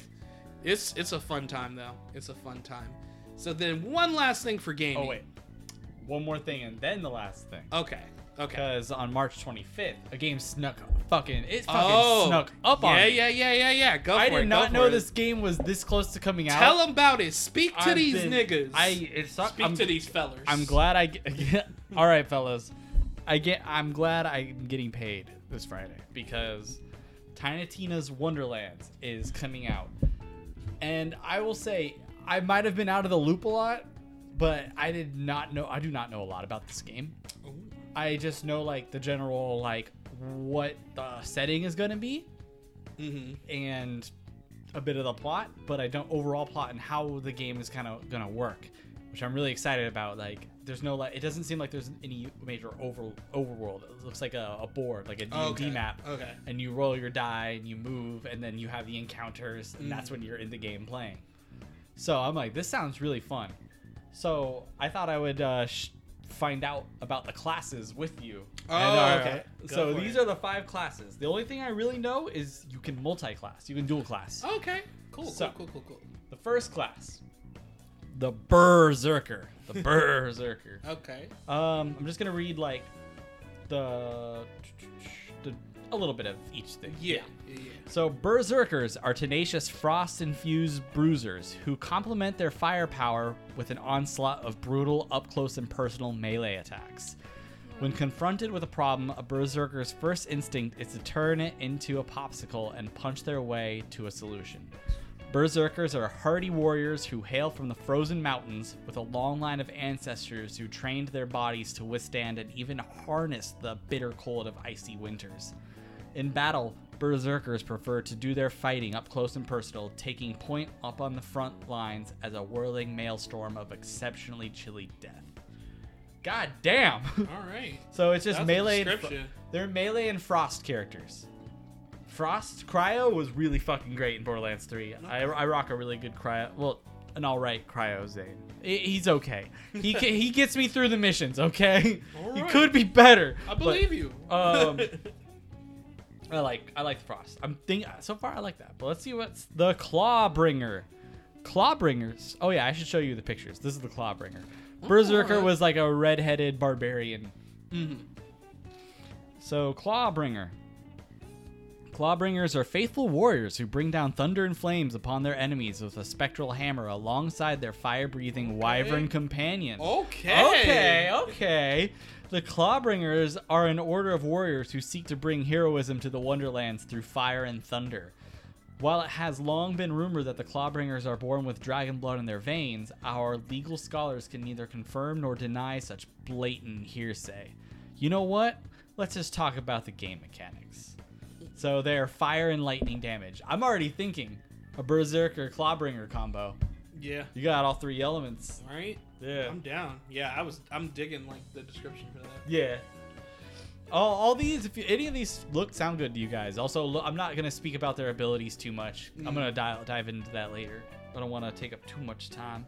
it's it's a fun time though. It's a fun time. So then, one last thing for gaming. Oh wait, one more thing, and then the last thing. Okay. Okay. Because on March 25th, a game snuck fucking it fucking Oh, snuck up on yeah, me. yeah, yeah, yeah, yeah. Yeah. Go I for it. did not know it. this game was this close to coming out. Tell them about it. Speak to I've these been- niggas. I it sucked. speak I'm, to these fellers. I'm glad I get. all right, fellas. I get. I'm glad I'm getting paid this Friday because Tiny Tina's Wonderlands is coming out, and I will say I might have been out of the loop a lot, but I did not know. I do not know a lot about this game. Ooh. I just know like the general like what the setting is gonna be Mhm. and a bit of the plot, but I don't overall plot and how the game is kind of gonna work, which I'm really excited about. Like, there's no like, it doesn't seem like there's any major over overworld. It looks like a, a board, like a D&D Okay. map, Okay. and you roll your die and you move, and then you have the encounters, and Mm. that's when you're in the game playing. So I'm like, this sounds really fun. So I thought I would uh, sh- find out about the classes with you. Oh, And, uh, okay. Go So these it. are the five classes. The only thing I really know is you can multi-class. You can dual class. Okay. Cool. So- cool. Cool. Cool. Cool. The first class, the Berserker. The Berserker. Okay. Um, I'm just gonna read like the, the a little bit of each thing. Yeah. Yeah. So, berserkers are tenacious frost infused bruisers who complement their firepower with an onslaught of brutal, up close and personal melee attacks. When hmm. confronted with a problem, a berserker's first instinct is to turn it into a popsicle and punch their way to a solution. Berserkers are hardy warriors who hail from the frozen mountains with a long line of ancestors who trained their bodies to withstand and even harness the bitter cold of icy winters. In battle, Berserkers prefer to do their fighting up close and personal, taking point up on the front lines as a whirling maelstrom of exceptionally chilly death. God damn! All right. so it's just That's melee. And fro- they're melee and frost characters. Frost Cryo was really fucking great in Borderlands 3. I, I rock a really good Cryo. Well, an alright Cryo Zane. He's okay. He he gets me through the missions. Okay, he could be better. I but- believe you. um, I like I like the frost. I'm think so far I like that. But let's see what's the Clawbringer. Clawbringers. Oh yeah, I should show you the pictures. This is the Clawbringer. Berserker was like a red-headed barbarian. Mhm. So Clawbringer. Clawbringers are faithful warriors who bring down thunder and flames upon their enemies with a spectral hammer alongside their fire-breathing wyvern companion. Okay. Okay, okay. The Clawbringers are an order of warriors who seek to bring heroism to the Wonderlands through fire and thunder. While it has long been rumored that the Clawbringers are born with dragon blood in their veins, our legal scholars can neither confirm nor deny such blatant hearsay. You know what? Let's just talk about the game mechanics. So they're fire and lightning damage. I'm already thinking a Berserker Clawbringer combo. Yeah. You got all three elements. All right. Yeah. I'm down. Yeah, I was. I'm digging like the description for that. Yeah. All, all these, if you, any of these look sound good to you guys. Also, look, I'm not gonna speak about their abilities too much. I'm mm. gonna dive dive into that later. I don't want to take up too much time.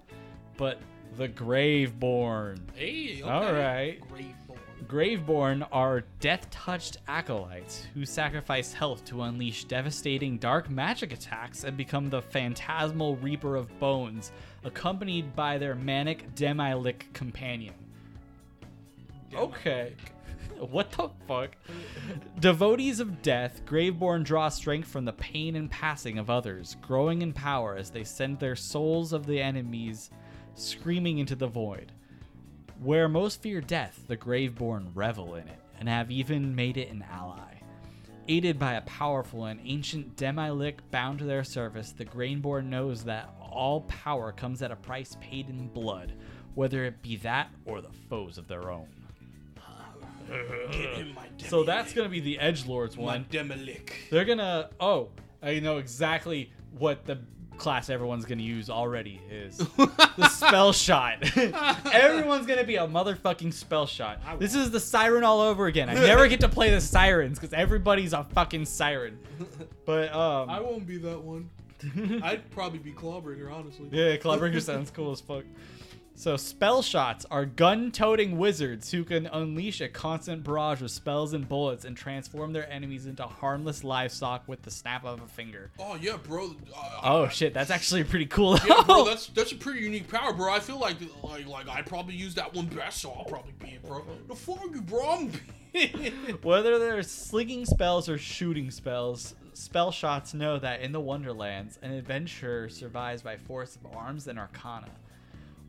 But the Graveborn. Hey. Okay. All right. Graveborn. Graveborn are death-touched acolytes who sacrifice health to unleash devastating dark magic attacks and become the phantasmal reaper of bones, accompanied by their manic Demi-lich companion. Okay. What the fuck? Devotees of death, Graveborn draw strength from the pain and passing of others, growing in power as they send their souls of the enemies screaming into the void. Where most fear death, the Graveborn revel in it, and have even made it an ally. Aided by a powerful and ancient Demi-lich bound to their service, the Graveborn knows that all power comes at a price paid in blood, whether it be that or the foes of their own. Get in my So that's gonna be the Edge Lords my one. Demi-lich. They're gonna. Oh, I know exactly what the class everyone's gonna use already is the spell shot. everyone's gonna be a motherfucking spell shot. This is the siren all over again. I never get to play the sirens because everybody's a fucking siren. But um, I won't be that one. I'd probably be Clawbringer, honestly. Yeah, Clawbringer sounds cool as fuck. So spell shots are gun-toting wizards who can unleash a constant barrage of spells and bullets and transform their enemies into harmless livestock with the snap of a finger. Oh yeah, bro. Uh, Oh shit, that's actually pretty cool. Yeah, bro, that's that's a pretty unique power, bro. I feel like like like I probably use that one best, so I'll probably be it, bro. The fuck you, bro. Whether they're slinging spells or shooting spells, spell shots know that in the Wonderlands, an adventurer survives by force of arms and arcana.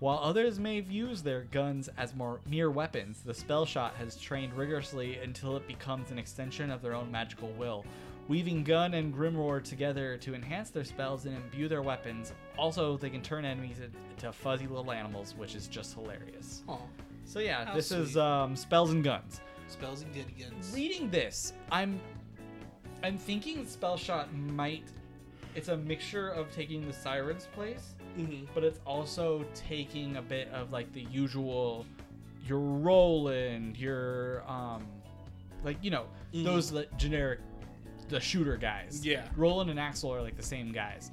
While others may use their guns as more mere weapons, the spell shot has trained rigorously until it becomes an extension of their own magical will, weaving gun and grimoire together to enhance their spells and imbue their weapons. Also, they can turn enemies into fuzzy little animals, which is just hilarious. Aw, So yeah, How this is um, spells and guns spells and guns. reading this, I'm I'm thinking spell shot might it's a mixture of taking the siren's place, hmm but it's also taking a bit of like the usual your Roland, your um like you know, Mhm. those like, generic the shooter guys. Yeah. Roland and Axel are like the same guys.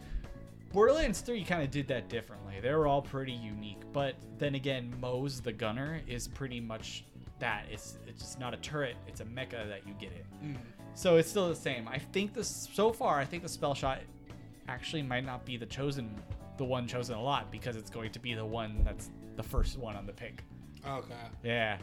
Borderlands 3 kind of did that differently. They were all pretty unique, but then again, Moze the gunner is pretty much that. It's it's just not a turret, it's a mecha that you get it. Mhm. So it's still the same. I think this so far, I think the spell shot actually might not be the chosen the one chosen a lot because it's going to be the one that's the first one on the pick. Okay. Yeah.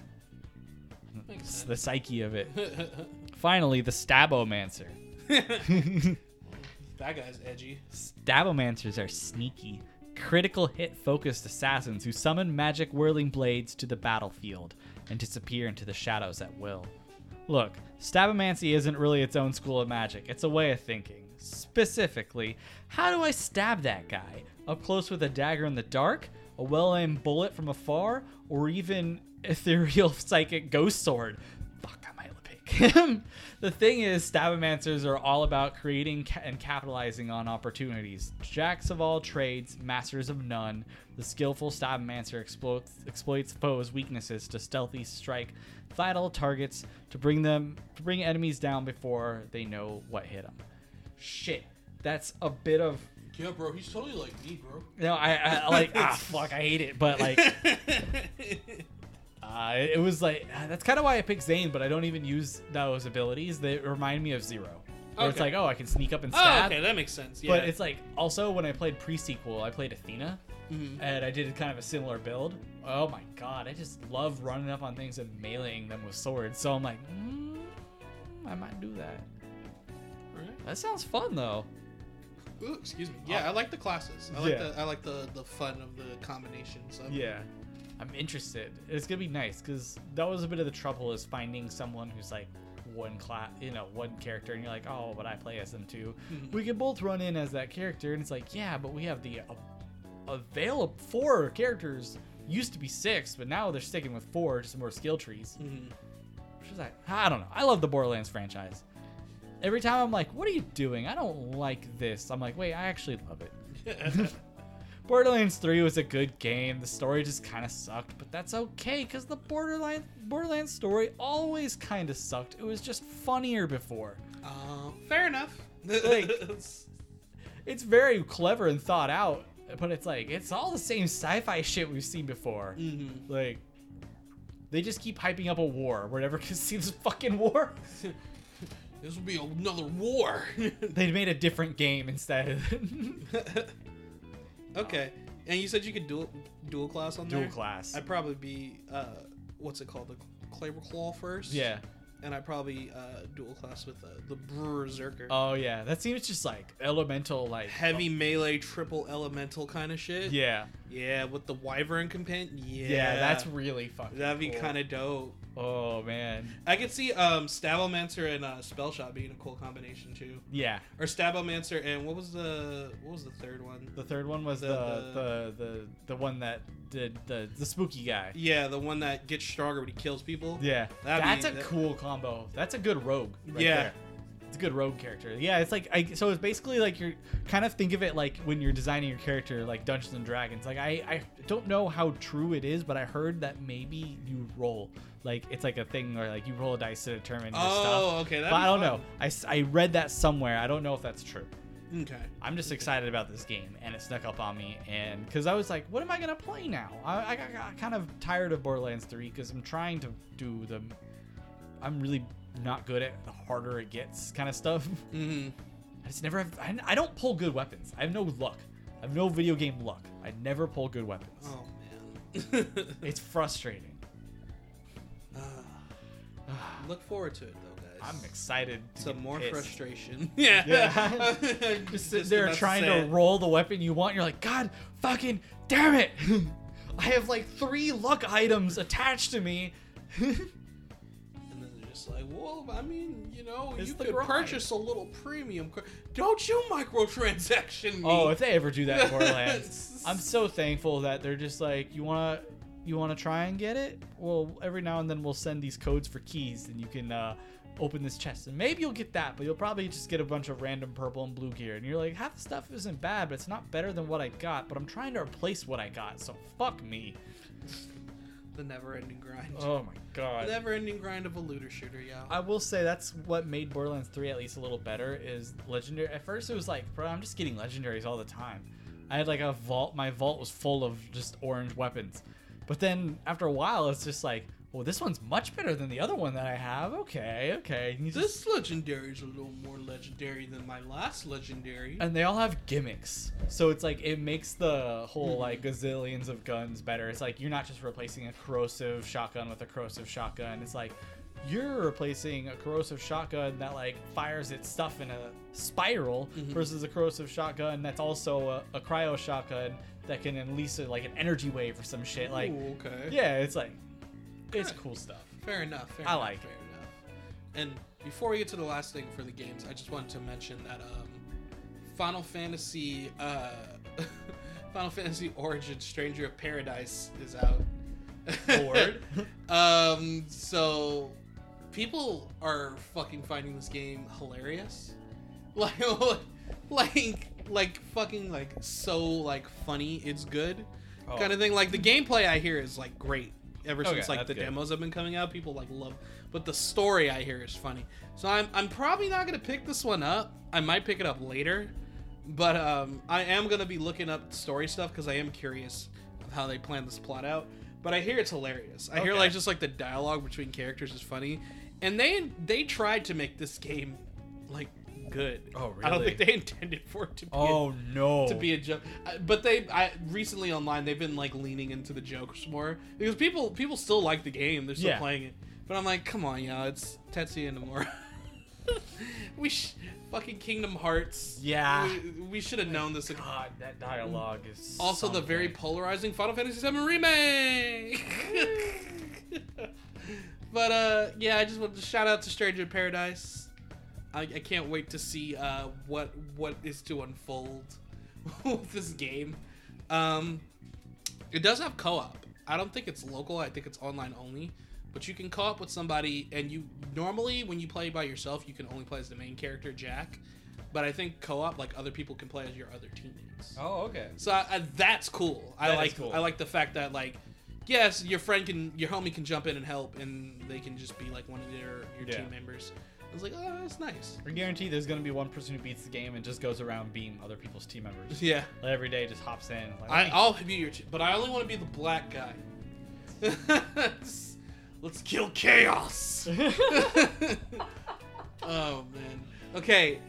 Makes It's sense. the psyche of it. Finally, the Stabomancer. that guy's edgy. Stabomancers are sneaky, critical hit focused assassins who summon magic whirling blades to the battlefield and disappear into the shadows at will. Look, Stabomancy isn't really its own school of magic, it's a way of thinking. Specifically, how do I stab that guy? Up close with a dagger in the dark, a well aimed bullet from afar, or even ethereal psychic ghost sword? Fuck, I might pick him. the thing is, Stabomancers are all about creating ca- and capitalizing on opportunities. Jacks of all trades, masters of none. The skillful Stabomancer exploits, exploits foes' weaknesses to stealthy strike vital targets to bring them to bring enemies down before they know what hit them. Shit, that's a bit of Yeah, bro, he's totally like me, bro. no, I, I like ah fuck, I hate it, but like uh, it was like that's kind of why I picked Zane, but I don't even use those abilities. They remind me of Zero. Where it's like, oh, I can sneak up and oh, stab. okay, that makes sense. Yeah. But it's like also when I played pre-sequel, I played Athena, Mhm. and I did kind of a similar build. Oh my god, I just love running up on things and meleeing them with swords. So I'm like, mm, I might do that. Alright. That sounds fun though. Ooh, excuse me. Yeah, I like the classes. I like Yeah. the I like the the fun of the combinations. Of, Yeah. I'm interested. It's gonna be nice because that was a bit of the trouble is finding someone who's like one class, you know, one character, and you're like, oh, but I play as them too. Mhm. We can both run in as that character, and it's like, yeah, but we have the uh, available four characters. Used to be six, but now they're sticking with four, just more skill trees. Mhm. Which is like, I don't know. I love the Borderlands franchise. Every time I'm like, what are you doing? I don't like this. I'm like, wait, I actually love it. Borderlands 3 was a good game. The story just kind of sucked, but that's okay because the Borderline Borderlands story always kind of sucked. It was just funnier before. Um, fair enough. Like- It's very clever and thought out, but it's like it's all the same sci-fi shit we've seen before. Mhm. Like they just keep hyping up a war. We're never gonna see this fucking war. This will be another war. they made a different game instead. okay, and you said you could dual dual class on Dual there. class. I'd probably be uh, what's it called, the Claver Claw first. yeah. And I'd probably uh, dual class with uh, the Berserker. Oh yeah. That seems just like elemental, like Heavy melee, triple elemental kind of shit. Yeah. Yeah, with the Wyvern companion. Yeah, Yeah, that's really fucking. that'd be cool. kind of dope. Oh man. I could see um Stabomancer and uh, Spellshot being a cool combination too. Yeah. Or Stabomancer and what was the what was the third one? The third one was The- the the the the, one that did the the spooky guy. Yeah, the one that gets stronger when he kills people. Yeah. That'd That's be- a that- cool combo. That's a good rogue. Right Yeah. there. It's a good rogue character. Yeah, it's like I so it's basically like you're kind of think of it like when you're designing your character like Dungeons and Dragons. Like I I don't know how true it is, but I heard that maybe you roll like it's like a thing where like you roll a dice to determine your oh, stuff. Oh, okay. That'd But be I don't fun. know. I, s- I read that somewhere. I don't know if that's true. Okay. I'm just excited about this game, and it snuck up on me, and because I was like, what am I gonna play now? I, I got, got kind of tired of Borderlands 3 because I'm trying to do the, I'm really not good at the harder it gets kind of stuff. Mm-hmm. I just never have, I, I don't pull good weapons. I have no luck. I have no video game luck. I never pull good weapons. Oh man. It's frustrating. Look forward to it though. I'm excited. To Some get more pissed. frustration. Yeah. Yeah. just Just sit there trying to roll the weapon you want. You're like, God fucking damn it! I have like three luck items attached to me. And then they're just like, well, I mean, you know, It's you the could grind. purchase a little premium. Cr- Don't you microtransaction me? oh, if they ever do that in Borderlands, I'm so thankful that they're just like, you wanna, you wanna try and get it? Well, every now and then we'll send these codes for keys, and you can uh, open this chest, and maybe you'll get that, but you'll probably just get a bunch of random purple and blue gear, and you're like, half the stuff isn't bad, but it's not better than what I got. But I'm trying to replace what I got, so fuck me. the never-ending grind. Oh my god. The never-ending grind of a looter shooter, yeah. I will say that's what made Borderlands 3 at least a little better is legendary. At first it was like, bro, I'm just getting legendaries all the time. I had like a vault, my vault was full of just orange weapons. But then after a while it's just like, well, this one's much better than the other one that I have. Okay, okay. Just- this legendary is a little more legendary than my last legendary. and they all have gimmicks. So it's like it makes the whole hmm. like gazillions of guns better. It's like you're not just replacing a corrosive shotgun with a corrosive shotgun. It's like you're replacing a corrosive shotgun that like fires its stuff in a spiral mm-hmm. versus a corrosive shotgun that's also a, a cryo shotgun that can unleash a, like an energy wave or some shit. Like Ooh, okay. yeah, it's like it's cool stuff. Fair enough. Fair I enough, like fair enough. And before we get to the last thing for the games, I just wanted to mention that um, Final Fantasy uh, Final Fantasy Origin Stranger of Paradise is out. Word. um, so people are fucking finding this game hilarious. Like, like, like fucking like so like funny. It's good, Oh. kind of thing. Like the gameplay I hear is like great. Ever Okay, since like the good. demos have been coming out, people like love. But the story I hear is funny. So I'm I'm probably not gonna pick this one up. I might pick it up later, but um, I am gonna be looking up story stuff because I am curious of how they plan this plot out. But I hear it's hilarious. I hear like just like the dialogue between characters is funny, and they they tried to make this game like good. Oh, really? I don't think they intended for it to be. a- Oh no. to be a joke. But they, I recently online, they've been like leaning into the jokes more because people, people still like the game. They're still Yeah. playing it. But I'm like, come on, yeah, it's Tetsuya and Nomura. we sh- fucking Kingdom Hearts. Yeah. we, we should have known this. God, that dialogue is Also, the very polarizing Final Fantasy VII remake. but uh, yeah, I just want to shout out to Stranger in Paradise. I, I can't wait to see uh, what what is to unfold with this game. Um, it does have co-op. I don't think it's local. I think it's online only. But you can co-op with somebody, and you normally when you play by yourself, you can only play as the main character, Jack. But I think co-op, like other people can play as your other teammates. Oh, okay. So I, I, that's cool. I like cool. I like the fact that like yes, your friend can your homie can jump in and help and they can just be like one of your your Yeah. team members. I was like, "Oh, that's nice." I guarantee there's gonna be one person who beats the game and just goes around being other people's team members. Yeah. Like, every day, just hops in. Like, I, I'll be your team, but I only want to be the black guy. Let's kill chaos. oh man. Okay.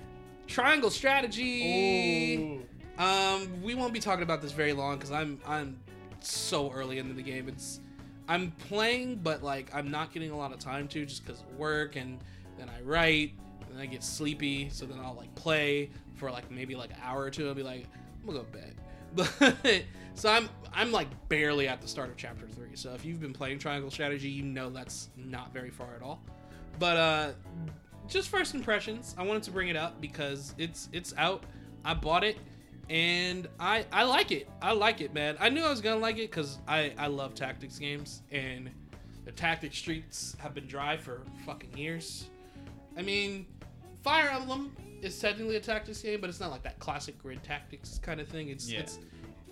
Triangle strategy. Ooh. Um, we won't be talking about this very long because I'm I'm so early into the game. It's I'm playing, but like I'm not getting a lot of time to just because of work and then I write and then I get sleepy. So then I'll like play for like maybe like an hour or two. I'll be like I'm gonna go to bed. But so I'm I'm like barely at the start of chapter three. So if you've been playing Triangle Strategy, you know that's not very far at all. But uh, just first impressions, I wanted to bring it up because it's it's out. I bought it and I I like it. I like it, man. I knew I was gonna like it because I I love tactics games and the tactics streets have been dry for fucking years. I mean, Fire Emblem is technically a tactics game, but it's not like that classic grid tactics kind of thing. It's Yeah. it's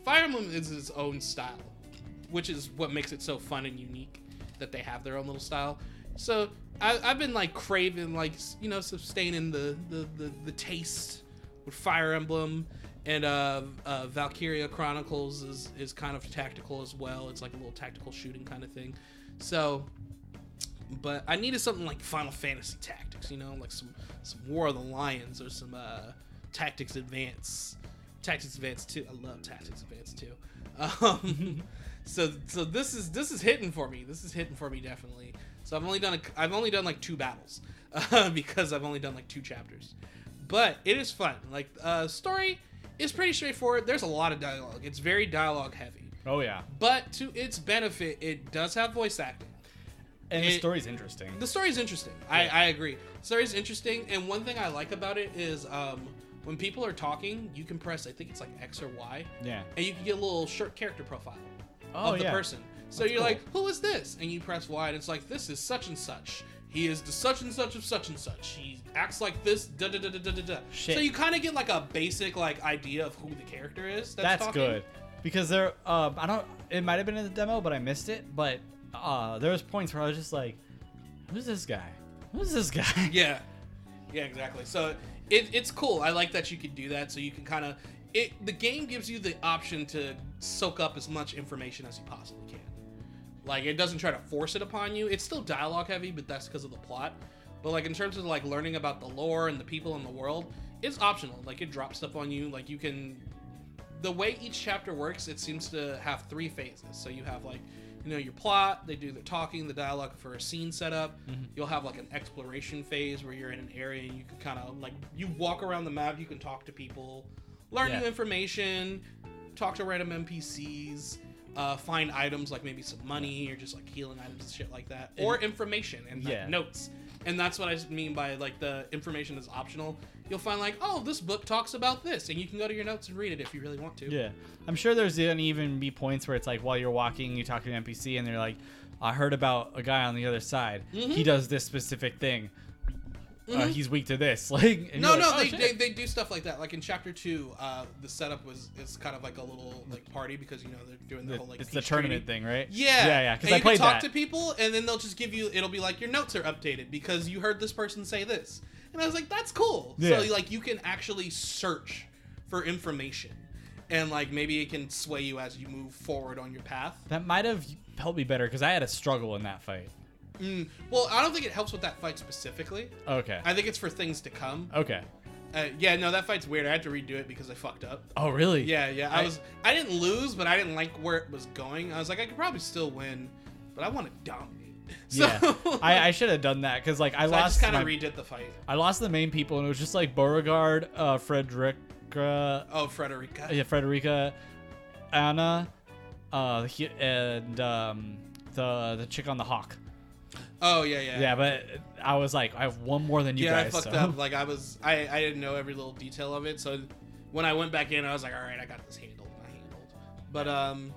Fire Emblem is its own style, which is what makes it so fun and unique that they have their own little style. So I, I've been like craving, like you know, sustaining the the, the, the taste with Fire Emblem and uh, uh, Valkyria Chronicles is is kind of tactical as well. It's like a little tactical shooting kind of thing. So, but I needed something like Final Fantasy Tactics, you know, like some some War of the Lions or some uh, Tactics Advance. Tactics Advance 2. I love Tactics Advance 2. Um, so so this is this is hitting for me. This is hitting for me definitely. So I've only done a, I've only done like two battles uh, because I've only done like two chapters. But it is fun. Like uh, story is pretty straightforward. There's a lot of dialogue. It's very dialogue heavy. Oh yeah. But to its benefit, it does have voice acting. And the story's interesting. The story's interesting. I, Yeah. I agree. The story's interesting, and one thing I like about it is um, when people are talking, you can press I think it's like X or Y, yeah. and you can get a little short character profile Oh of the yeah. person. So That's you're cool. like, who is this? And you press Y, and it's like, this is such and such. He is the such and such of such and such. He acts like this. Da da da da da da. da. Shit. So you kind of get like a basic like idea of who the character is. That's, That's good because there. Uh, I don't. It might have been in the demo, but I missed it. But uh, there was points where I was just like, "Who's this guy? Who's this guy?" Yeah, yeah, exactly. So it, it's cool. I like that you can do that. So you can kind of it. The game gives you the option to soak up as much information as you possibly can. Like it doesn't try to force it upon you. It's still dialogue heavy, but that's because of the plot. But like in terms of like learning about the lore and the people in the world, it's optional. Like it drops stuff on you. Like you can. The way each chapter works, it seems to have three phases. So you have like, you know, your plot. They do the talking, the dialogue for a scene setup. You'll have like an exploration phase where you're in an area and you can kind of like you walk around the map. You can talk to people, learn Yeah. new information, talk to random NPCs, uh, find items like maybe some money or just like healing items and shit like that, or information and Yeah. notes. And that's what I mean by like the information is optional. You'll find like, oh, this book talks about this, and you can go to your notes and read it if you really want to. Yeah, I'm sure there's gonna even be points where it's like while you're walking, you talk to an NPC, and they're like, "I heard about a guy on the other side. Mm-hmm. He does this specific thing. Uh, he's weak to this." Like, No, you're no, "Oh, they, they, they do stuff like that. Like in chapter two, uh, the setup was is kind of like a little like party because you know they're doing the, The- whole like it's the tournament thing, right? Yeah, yeah, yeah. Because I played talk that. to people, and then they'll just give you. It'll be like your notes are updated because you heard this person say this, and I was like, that's cool. Yeah. So like you can actually search for information, and like maybe it can sway you as you move forward on your path. that might have helped me better because I had a struggle in that fight. Mm. Well, I don't think it helps with that fight specifically. Okay. I think it's for things to come. okay. Uh, yeah, no, that fight's weird. I had to redo it because I fucked up. Oh, really? Yeah, yeah. I, I- was. I didn't lose, but I didn't like where it was going. I was like, I could probably still win, but I want to dominate. So, Yeah. I, I should have done that because like I so I lost just kind of redid the fight. I lost the main people and it was just like Beauregard, uh, Frederica, Oh, Frederica. yeah, Frederica, Anna, uh, he, and um, the the chick on the hawk. Oh yeah, yeah. Yeah, but I was like, I have one more than you yeah, guys. I fucked so- up. Like I was, I, I didn't know every little detail of it. So when I went back in, I was like, all right, I got this handled. I handled. But um,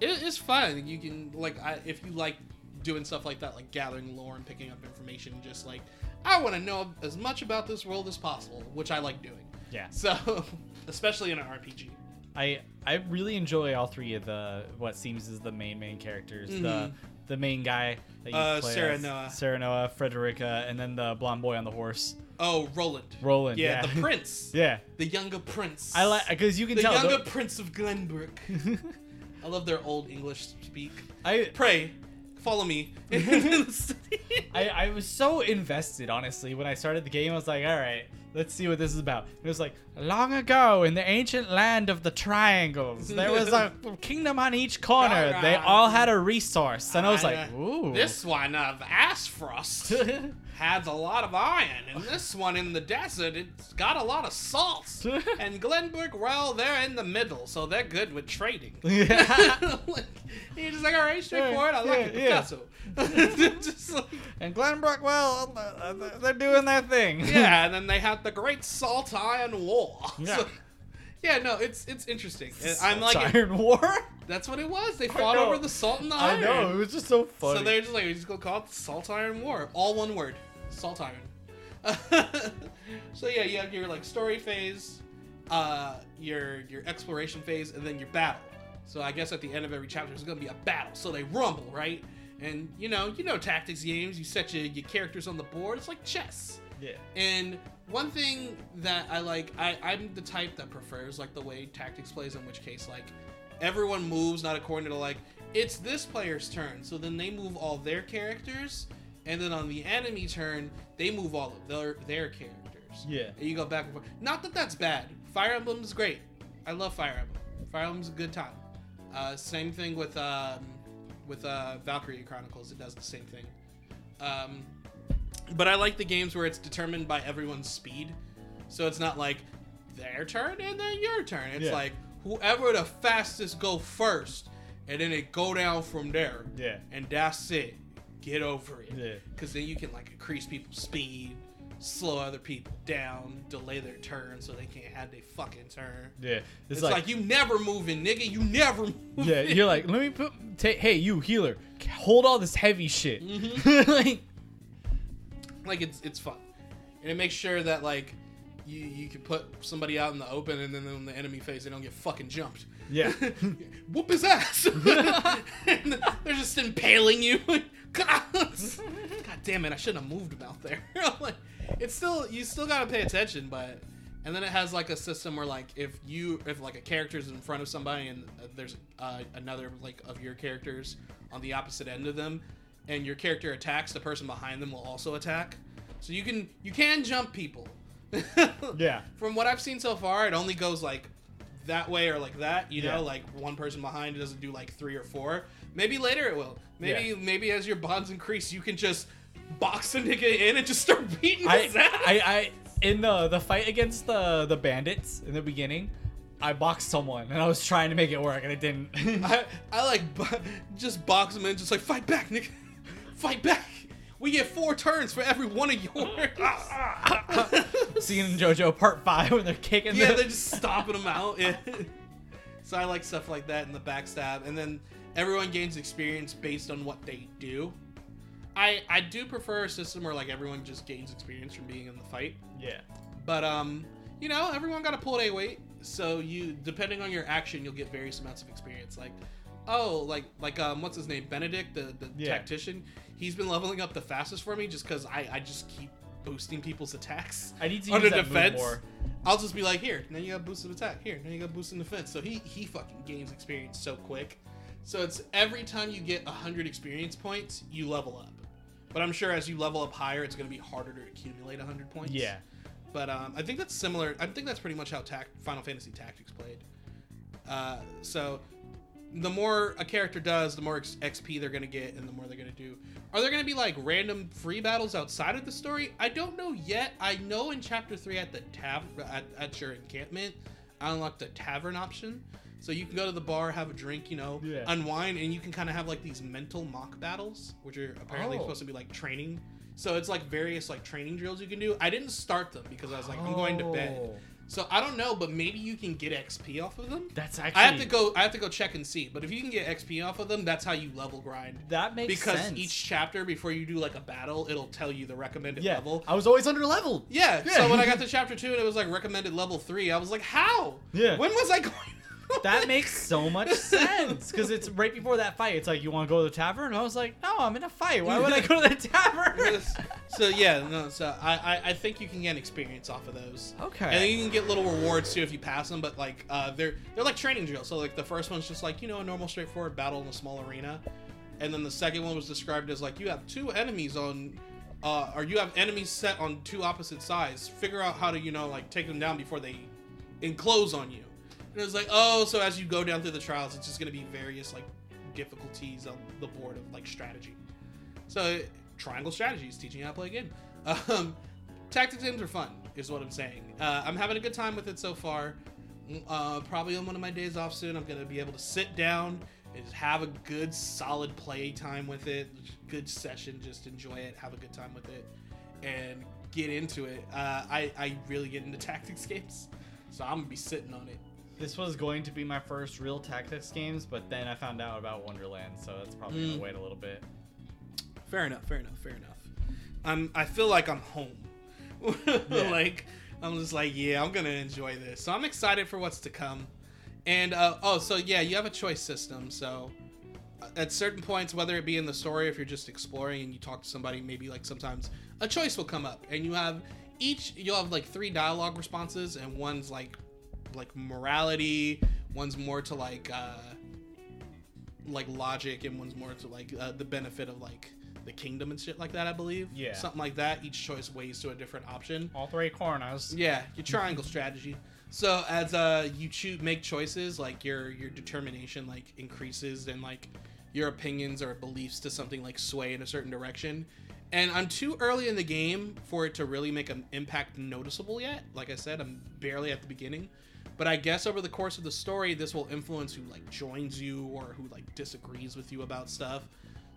it, it's fun. You can like, I, if you like doing stuff like that, like gathering lore and picking up information, just like I want to know as much about this world as possible, which I like doing. Yeah. So, especially in an RPG. I I really enjoy all three of the what seems is the main main characters. The Mhm. the main guy that you Uh, play Sarah as, Noah. Serenoa, Frederica, and then the blonde boy on the horse, Oh, Roland. Roland. Yeah, Yeah, the prince. yeah. The younger prince. I like because you can the tell. The younger prince of Glenbrook. I love their old English speak. I Pray, follow me. I, I was so invested, honestly, when I started the game. I was like, all right, let's see what this is about. It was like, long ago in the ancient land of the triangles, there was a kingdom on each corner. They all had a resource. And I was like, ooh. This one of Aesfrost has a lot of iron, and this one in the desert, it's got a lot of salts. and Glenbrook, well, they're in the middle, so they're good with trading. Yeah. like, you're just like, all right, straightforward. I like Yeah, it, yeah. Picasso. like, and Glenbrook, well, uh, they're doing their thing. yeah, and then they had the Great Salt Iron War. Yeah. So- yeah, no, it's it's interesting. And I'm like, Iron War? that's what it was. They fought over the salt and the iron. I know, it was just so funny. So they're just like, we just gonna call it the Salt Iron War. All one word. Salt Iron. so yeah, you have your like story phase, uh, your your exploration phase, and then your battle. So I guess at the end of every chapter there's gonna be a battle. So they rumble, right? And you know, you know tactics games, you set your, your characters on the board, it's like chess. yeah. And one thing that I like, I, I'm the type that prefers like the way tactics plays, in which case like everyone moves not according to like it's this player's turn. So then they move all their characters, and then on the enemy turn they move all of their their characters. Yeah. And you go back and forth. Not that that's bad. Fire Emblem is great. I love Fire Emblem. Fire Emblem's a good time. Uh, same thing with um, with uh, Valkyria Chronicles. It does the same thing. Um, but I like the games where it's determined by everyone's speed. So it's not like their turn and then your turn. It's Yeah. like whoever the fastest go first, and then it go down from there. Yeah. And that's it. Get over it. Yeah. Because then you can like increase people's speed, slow other people down, delay their turn so they can't have their fucking turn. Yeah. It's, like, you never moving, nigga. You never moving. Yeah, you're like, let me put. ta hey, you healer, hold all this heavy shit. Mm-hmm. like, like it's it's fun, and it makes sure that like you you can put somebody out in the open, and then on the enemy phase they don't get fucking jumped. Yeah. Whoop his ass. and they're just impaling you. God, God damn it! I shouldn't have moved about there. like, it's still you still gotta pay attention, but and then it has like a system where like if you if like a character's in front of somebody and uh, there's uh, another like of your characters on the opposite end of them, and your character attacks, the person behind them will also attack. So you can you can jump people. Yeah. From what I've seen so far, it only goes like that way or like that. You Yeah. know, like one person behind doesn't do like three or four. Maybe later it will. Maybe Yeah. maybe as your bonds increase, you can just box a nigga in and just start beating I, his ass. I, I, in the the fight against the the bandits in the beginning, I boxed someone and I was trying to make it work and it didn't. I, I like bo- just box him in, just like fight back, nigga, fight back. we get four turns for every one of yours. Seeing in JoJo Part Five when they're kicking. yeah, the- they're just stomping them out. Yeah. so I like stuff like that in the backstab, and then everyone gains experience based on what they do. I I do prefer a system where like everyone just gains experience from being in the fight. yeah. But um, you know, everyone got to pull a weight. So you, depending on your action, you'll get various amounts of experience. Like, oh, like like um, what's his name? Benedict, the the Yeah. tactician. He's been leveling up the fastest for me just because I I just keep boosting people's attacks. I need to Under use that defense. I'll just be like, here, now you got boosted attack. Here, now you got boosted defense. So he he fucking gains experience so quick. So it's every time you get hundred experience points, you level up. But I'm sure as you level up higher, it's going to be harder to accumulate hundred points. Yeah. But um, I think that's similar. I think that's pretty much how tac- Final Fantasy Tactics played. Uh, so the more a character does, the more XP they're gonna get, and the more they're gonna do. Are there gonna be like random free battles outside of the story? I don't know yet. I know in Chapter Three at the tav at, at your encampment, I unlocked the tavern option, so you can go to the bar, have a drink, you know, Yeah. unwind, and you can kind of have like these mental mock battles, which are apparently Oh. supposed to be like training. So it's like various like training drills you can do. I didn't start them because I was like, I'm going to bed. Oh. So I don't know, but maybe you can get XP off of them. That's actually. I have to go. I have to go check and see. But if you can get XP off of them, that's how you level grind. That makes sense. Because sense. each chapter, before you do like a battle, it'll tell you the recommended yeah, level. I was always under leveled. Yeah. Yeah. So when I got to chapter two and it was like recommended level three, I was like, how? Yeah. When was I going? That makes so much sense because it's right before that fight. It's like you want to go to the tavern, and I was like, no, I'm in a fight. Why would I go to the tavern? so yeah, no. So I, I I think you can get experience off of those. Okay. And then you can get little rewards too if you pass them, but like uh, they're they're like training drills. So like the first one's just like you know a normal straightforward battle in a small arena, and then the second one was described as like you have two enemies on, uh, or you have enemies set on two opposite sides. Figure out how to you know like take them down before they enclose on you. And it was like oh, so as you go down through the trials, it's just gonna be various like difficulties on the board of like strategy. So triangle strategies, teaching you how to play a game. Um, tactics games are fun, is what I'm saying. Uh, I'm having a good time with it so far. Mm, Uh, probably on one of my days off soon, I'm gonna be able to sit down and just have a good, solid play time with it. Good session, just enjoy it, have a good time with it, and get into it. Uh, I I really get into tactics games, so I'm gonna be sitting on it. This was going to be my first real tactics games, but then I found out about Wonderland, so that's probably Mm. gonna wait a little bit. Fair enough. Fair enough. Fair enough. I'm. I feel like I'm home. Yeah. like I'm just like, yeah, I'm gonna enjoy this. So I'm excited for what's to come. And uh, oh, so yeah, you have a choice system. So uh, at certain points, whether it be in the story, or if you're just exploring and you talk to somebody, maybe like sometimes a choice will come up, and you have each. You'll have like three dialogue responses, and one's like like morality. One's more to like. uh like logic and one's more to like uh, the benefit of like the kingdom and shit like that i believe Yeah. something like that each choice weighs to a different option All three corners. yeah your triangle strategy so as uh you choose make choices like your your determination like increases and like your opinions or beliefs to something like sway in a certain direction and i'm too early in the game for it to really make an impact noticeable yet like i said i'm barely at the beginning but i guess over the course of the story this will influence who like joins you or who like disagrees with you about stuff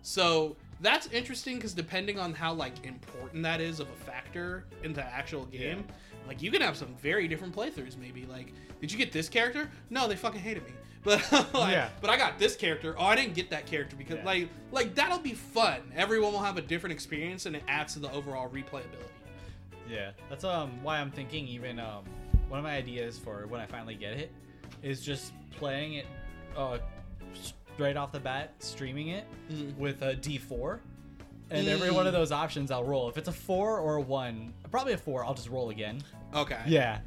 so that's interesting because depending on how like important that is of a factor in the actual game, like you can have some very different playthroughs. Maybe like, did you get this character? No, they fucking hated me. But like, Yeah. but I got this character. Oh, I didn't get that character because Yeah. like like that'll be fun. Everyone will have a different experience, and it adds to the overall replayability. Yeah, that's um why I'm thinking even um one of my ideas for when I finally get it is just playing it uh straight off the bat, streaming it Mhm. with a D4. And every one of Mm. those options I'll roll. If it's a 4 or a 1, probably a 4, I'll just roll again. Okay. Yeah.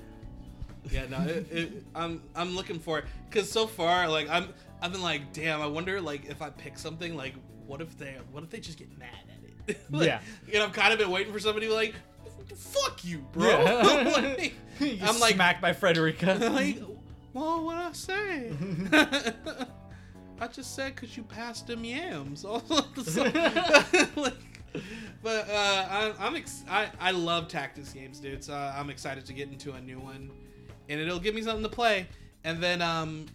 Yeah, no, it, it, I'm I'm looking for it because so far, like I'm I've been like, damn, I wonder like if I pick something, like what if they what if they just get mad at it? Like, Yeah. and I've kind of been waiting for somebody to be like, fuck you, bro. Yeah. Like, You I'm like, smacked by Frederica. like, well, what I say? I just said because you passed them yams. like, but uh, I, I'm ex- I, I love tactics games, dude. So I'm excited to get into a new one, and it'll give me something to play. And then um,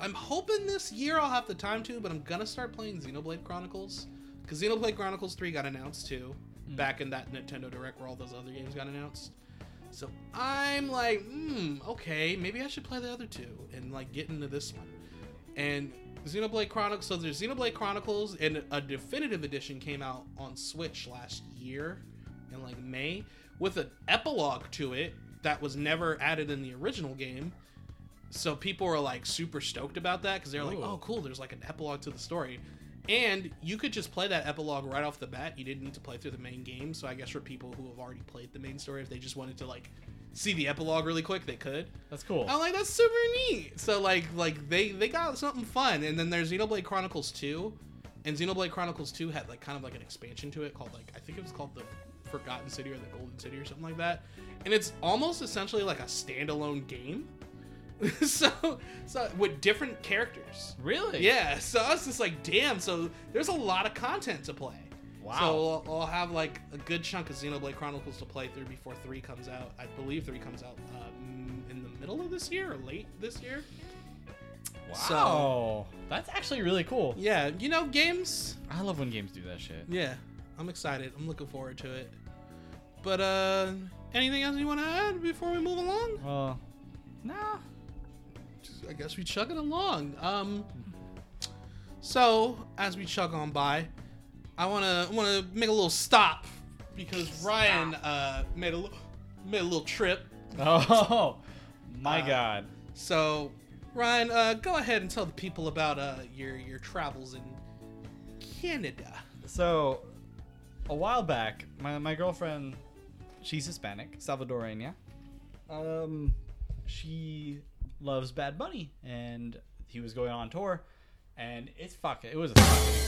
I'm hoping this year I'll have the time to, but I'm gonna start playing Xenoblade Chronicles because Xenoblade Chronicles 3 got announced too, Hmm. back in that Nintendo Direct where all those other games got announced. So I'm like, hmm, okay, maybe I should play the other two and like get into this one. And Xenoblade Chronicles, so there's Xenoblade Chronicles, and a definitive edition came out on Switch last year in like May with an epilogue to it that was never added in the original game. So people were like super stoked about that because they're like, oh, cool, there's like an epilogue to the story. And you could just play that epilogue right off the bat. You didn't need to play through the main game. So I guess for people who have already played the main story, if they just wanted to like see the epilogue really quick, they could. That's cool. I'm like, that's super neat. So like like they they got something fun. And then there's Xenoblade Chronicles 2. And Xenoblade Chronicles 2 had like kind of like an expansion to it called like I think it was called the Forgotten City or the Golden City or something like that. And it's almost essentially like a standalone game. so so with different characters. Really? Yeah, so I was just like, damn. So there's a lot of content to play. Wow. So I'll, I'll have like a good chunk of Xenoblade Chronicles to play through before three comes out. I believe three comes out um, in the middle of this year or late this year. Wow. That's actually really cool. Yeah, you know, games. I love when games do that shit. Yeah, I'm excited. I'm looking forward to it. But uh, anything else you want to add before we move along? Well, nah. I guess we chug it along. Um, so as we chug on by, I wanna wanna make a little stop because Ryan uh made a little made a little trip. Oh, my Uh, God. So Ryan, uh, go ahead and tell the people about uh your your travels in Canada. So, a while back, my, my girlfriend, she's Hispanic, Salvadorian, yeah. Um, she loves Bad Bunny, and he was going on tour, and it's fucking, it was a fucking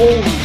Holy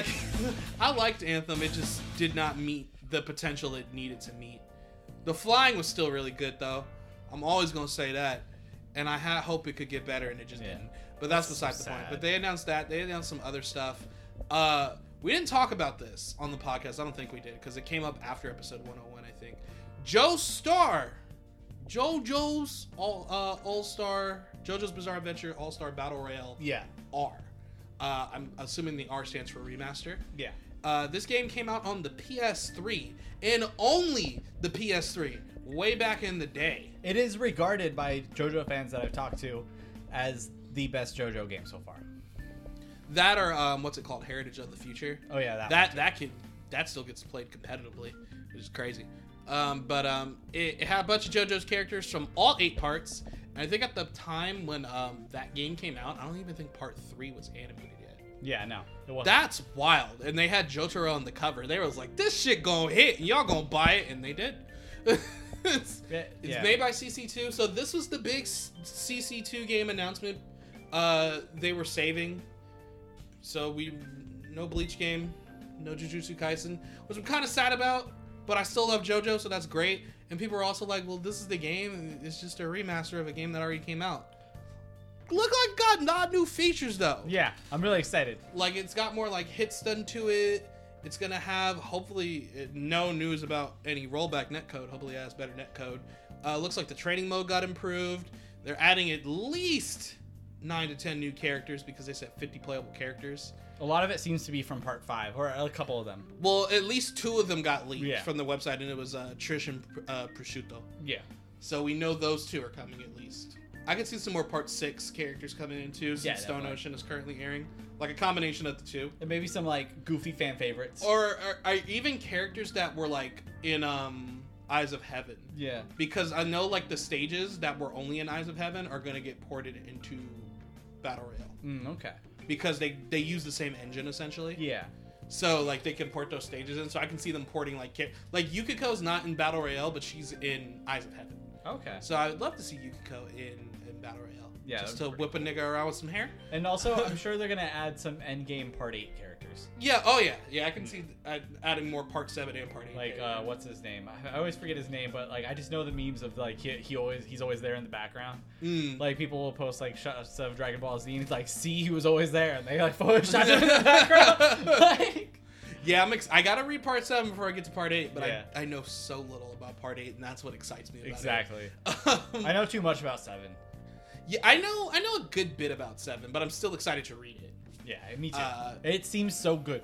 like I liked Anthem. It just did not meet the potential it needed to meet. The flying was still really good though. I'm always gonna say that, and I ha- hope it could get better, and it just Yeah. didn't. But that's, That's beside so the point. But they announced that. They announced some other stuff. Uh, we didn't talk about this on the podcast. I don't think we did because it came up after episode 101. I think. Joe Star, JoJo's All uh, All Star, JoJo's Bizarre Adventure All Star Battle Royale Yeah. R. Uh, I'm assuming the R stands for remaster. Yeah. Uh, this game came out on the PS3 and only the PS3 way back in the day. It is regarded by JoJo fans that I've talked to as the best JoJo game so far. That or um, what's it called, Heritage of the Future. Oh yeah, that. That that can that still gets played competitively, which is crazy. Um, but um, it, it had a bunch of JoJo's characters from all eight parts. And I think at the time when um, that game came out, I don't even think part three was animated yet. Yeah, no, it wasn't. That's wild. And they had Jotaro on the cover. They was like, this shit gonna hit, and y'all gonna buy it, and they did. it's Yeah, it's yeah. made by CC2. So this was the big CC2 game announcement. Uh, they were saving. So we no Bleach game, no Jujutsu Kaisen, which I'm kind of sad about. But I still love JoJo, so that's great. And people are also like, well, this is the game. It's just a remaster of a game that already came out. Look like got not new features though Yeah, I'm really excited. like it's got more like hits done to it It's gonna have hopefully uh, no news about any rollback netcode. Hopefully, it has better netcode. Uh, looks like the training mode got improved. They're adding at least nine to ten new characters because they said 50 playable characters. A lot of it seems to be from part five, or a couple of them. Well, at least two of them got leaked Yeah. from the website, and it was uh, Trish and uh, Prosciutto. Yeah. So we know those two are coming at least. I can see some more Part Six characters coming in too, since Yeah, Stone definitely. Ocean is currently airing, like a combination of the two, And maybe some like goofy fan favorites. or, or, or even characters that were like in um Eyes of Heaven, yeah. because I know like the stages that were only in Eyes of Heaven are gonna get ported into Battle Royale Mm, okay. Because they they use the same engine essentially. Yeah. So like they can port those stages in, so I can see them porting like cha- like Yukiko's not in Battle Royale, but she's in Eyes of Heaven. Okay. So I would love to see Yukiko in, in Battle Royale. Yeah, just to whip a nigga around with some hair. And also, I'm sure they're gonna add some endgame part eight characters. Yeah. Oh yeah. Yeah. I can see adding more Part Seven and Part Eight. Like, uh, what's his name? I, I always forget his name, but like, I just know the memes of like he, he always he's always there in the background. Mm. Like people will post like shots of Dragon Ball Z, and it's like, see, he was always there, and they like photoshopped him in the background. like, Yeah, I'm. Ex- I gotta read Part Seven before I get to Part Eight, but Yeah. I I know so little about Part Eight, and that's what excites me about exactly. it. Um, I know too much about Seven. Yeah, I know. I know a good bit about Seven, but I'm still excited to read it. Yeah, me too. Uh, it seems so good.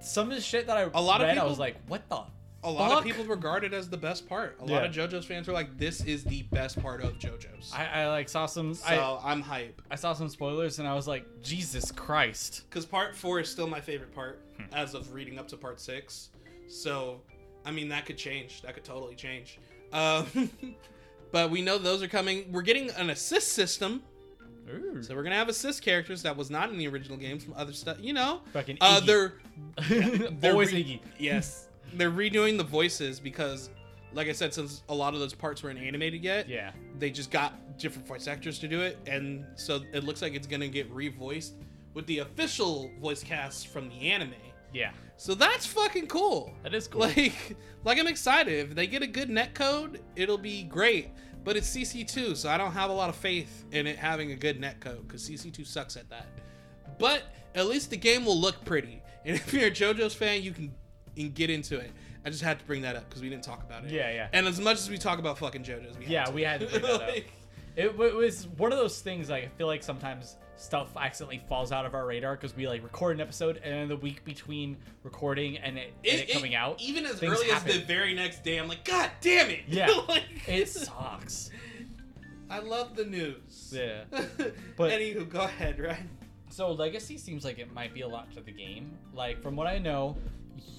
Some of the shit that I A lot of read, I people- was like, what the? A lot of people regard it as the best part. A lot of JoJo's fans were like, "This is the best part of JoJo's." I, I like saw some. so I, I'm hype. I saw some spoilers, and I was like, Jesus Christ. because part four is still my favorite part Hmm. as of reading up to part six. So, I mean, that could change. That could totally change. Um, but we know those are coming. We're getting an assist system, Ooh. so we're gonna have assist characters that was not in the original games from other stuff. You know, Fucking uh, Iggy. they're they're always re- Iggy. yes, they're redoing the voices because, like I said, since a lot of those parts weren't animated yet, Yeah. they just got different voice actors to do it, and so it looks like it's gonna get revoiced with the official voice cast from the anime. Yeah. So that's fucking cool. That is cool. Like, like I'm excited. If they get a good net code, it'll be great. But it's CC2, so I don't have a lot of faith in it having a good net code because CC2 sucks at that. But at least the game will look pretty, and if you're a JoJo's fan, you can, you can get into it. I just had to bring that up because we didn't talk about it. Yeah, yeah. And as much as we talk about fucking JoJo's, we Yeah, had we had to bring that up. Like, It, w- was one of those things. Like I feel like sometimes stuff accidentally falls out of our radar because we like record an episode and then the week between recording and it, and it, it coming it- out, even as early as the very next day, I'm like, God damn it! Yeah. like, it sucks. I love the news. Yeah. but But- anywho, go ahead, right? So legacy seems like it might be a lot to the game. Like from what I know,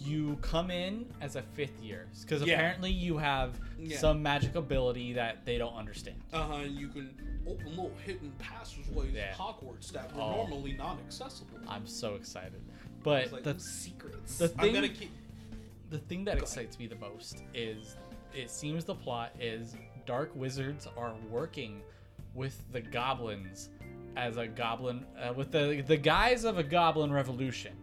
you come in as a fifth year because Yeah. apparently you have Yeah. some magic ability that they don't understand. Uh huh. You can open little hidden passageways Yeah. Hogwarts that were Oh. normally not accessible. I'm so excited. But like the secrets. the I'm thing- keep. the thing that Go excites me the most is it seems the plot is dark wizards are working with the goblins as a goblin uh, with the the guise of a goblin revolution.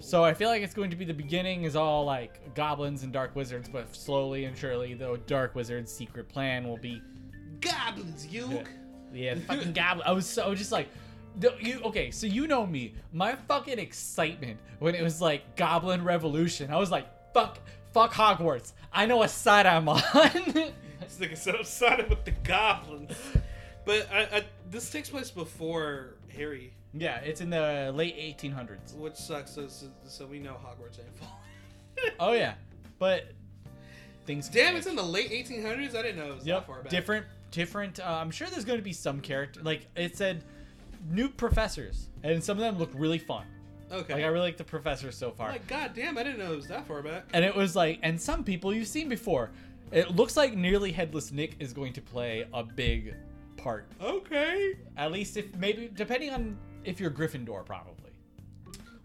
So I feel like it's going to be the beginning is all like goblins and dark wizards, but slowly and surely the dark wizard's secret plan will be goblins, you. yeah, the fucking goblin. I was so just like, you okay? So you know me, my fucking excitement when it was like Goblin Revolution. I was like, fuck, fuck Hogwarts. I know what side I'm on. This nigga so excited with the goblins. But I, I, this takes place before Harry, yeah, it's in the late 1800s. which sucks. So, so, so we know Hogwarts ain't falling. Oh yeah, but things. Damn, it's in the late 1800s. I didn't know it was that far back. different, different. Uh, I'm sure there's going to be some character. Like it said, new professors, and some of them look really fun. Okay. Like I really like the professors so far. like, god damn, I didn't know it was that far back. and it was like, and some people you've seen before. It looks like nearly headless Nick is going to play a big part. Okay. At least if maybe depending on if you're Gryffindor, probably.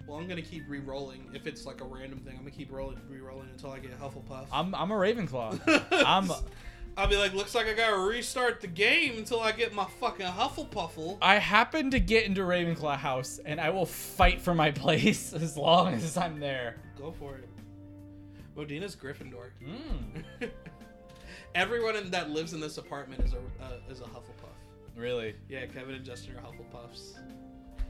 Well, I'm gonna keep re-rolling. If it's like a random thing, I'm gonna keep rolling, re-rolling until I get Hufflepuff. I'm I'm a Ravenclaw. I'm I'll be like, looks like I gotta restart the game until I get my fucking Hufflepuffle. I happen to get into Ravenclaw house, and I will fight for my place as long as I'm there. Go for it. Modina's Gryffindor. Mm, Everyone in, that lives in this apartment is a uh, is a Hufflepuff. really? Yeah, Kevin and Justin are Hufflepuffs.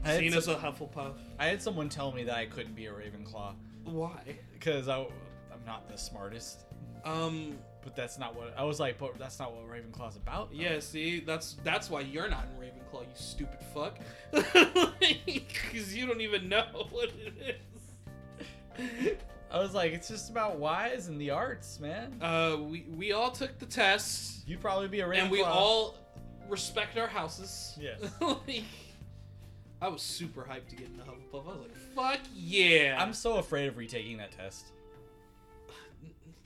I had, Seen as a Hufflepuff. I had someone tell me that I couldn't be a Ravenclaw Why? because I, I'm not the smartest. Um. But that's not what I was like. But that's not what Ravenclaw's about. though. Yeah. See, that's that's why you're not in Ravenclaw, you stupid fuck. Because you don't even know what it is. I was like, it's just about wise and the arts, man. Uh, we we all took the test, You'd probably be a Ravenclaw. and we all respect our houses. Yes. like, I was super hyped to get into Hufflepuff. I was like, "Fuck yeah!" I'm so afraid of retaking that test.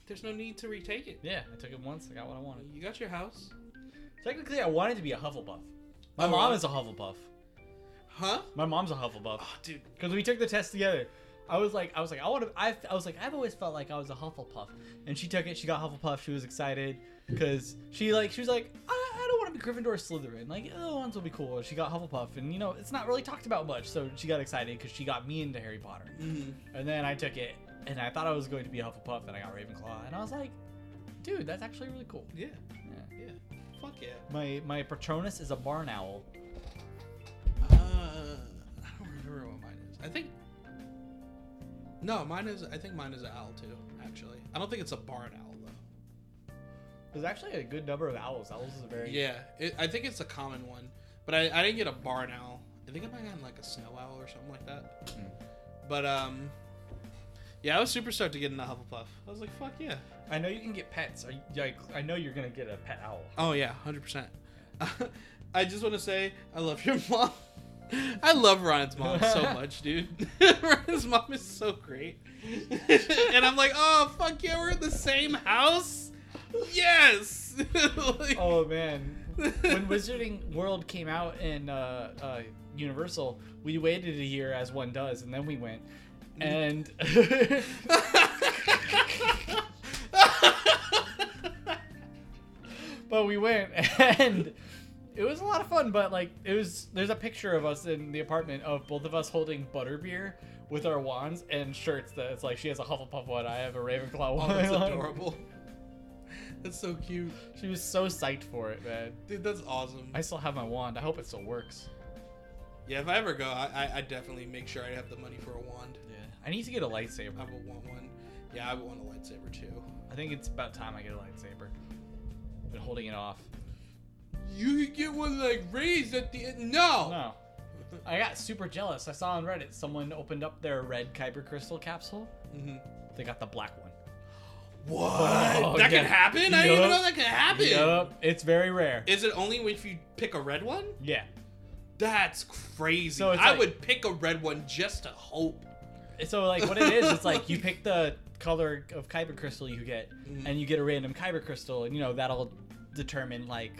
There's no need to retake it. Yeah, I took it once. I got what I wanted. You got your house, Technically, I wanted to be a Hufflepuff. My Oh, mom really? is a Hufflepuff. huh? My mom's a Hufflepuff. Oh, dude. Because we took the test together. I was like, I was like, I want to. I, I was like, I've always felt like I was a Hufflepuff, and she took it. She got Hufflepuff. She was excited because she like she was like, I, I don't want to be Gryffindor or Slytherin. Like, oh, ones will be cool. She got Hufflepuff, and you know, it's not really talked about much. So she got excited because she got me into Harry Potter. Mhm. And then I took it, and I thought I was going to be a Hufflepuff, and I got Ravenclaw, and I was like, dude, that's actually really cool. Yeah. Yeah. Yeah. Fuck yeah. My my Patronus is a barn owl. Uh, I don't remember what mine is. I think. No, mine is. I think mine is an owl too. Actually, I don't think it's a barn owl. There's actually a good number of owls. Owls is a very Yeah, it, I think it's a common one, but I, I didn't get a barn owl. I think I might have gotten like a snow owl or something like that. Mm. But um, yeah, I was super stoked to get into Hufflepuff. I was like, fuck yeah. I know you can get pets. Are you, like, I know you're gonna get a pet owl. Oh yeah, hundred percent. I just want to say I love your mom. I love Ryan's mom so much, dude. Ryan's mom is so great, and I'm like, oh fuck yeah, we're in the same house. Yes. Like- Oh man, when Wizarding World came out in uh, uh, Universal, we waited a year as one does, and then we went. And but we went, and it was a lot of fun. But like, it was there's a picture of us in the apartment of both of us holding butterbeer with our wands and shirts. That it's like she has a Hufflepuff one, I have a Ravenclaw oh, one. that's adorable. That's so cute, She was so psyched for it, man. dude. That's awesome. I still have my wand. I hope it still works. Yeah, if I ever go, I, I, I definitely make sure I have the money for a wand. Yeah. I need to get a lightsaber. I would want one. Yeah, I would want a lightsaber too. I think it's about time I get a lightsaber. Been holding it off. You could get one like raised at the end. No. No. I got super jealous. I saw on Reddit someone opened up their red kyber crystal capsule. Mhm. They got the black one. What? Oh, that yeah. can happen? I didn't even know that can happen. Yup. It's very rare. Is it only if you pick a red one? Yeah. That's crazy. So I like- would pick a red one just to hope. So like what it is, it's like you pick the color of kyber crystal you get, Mhm. and you get a random kyber crystal, and you know that'll determine like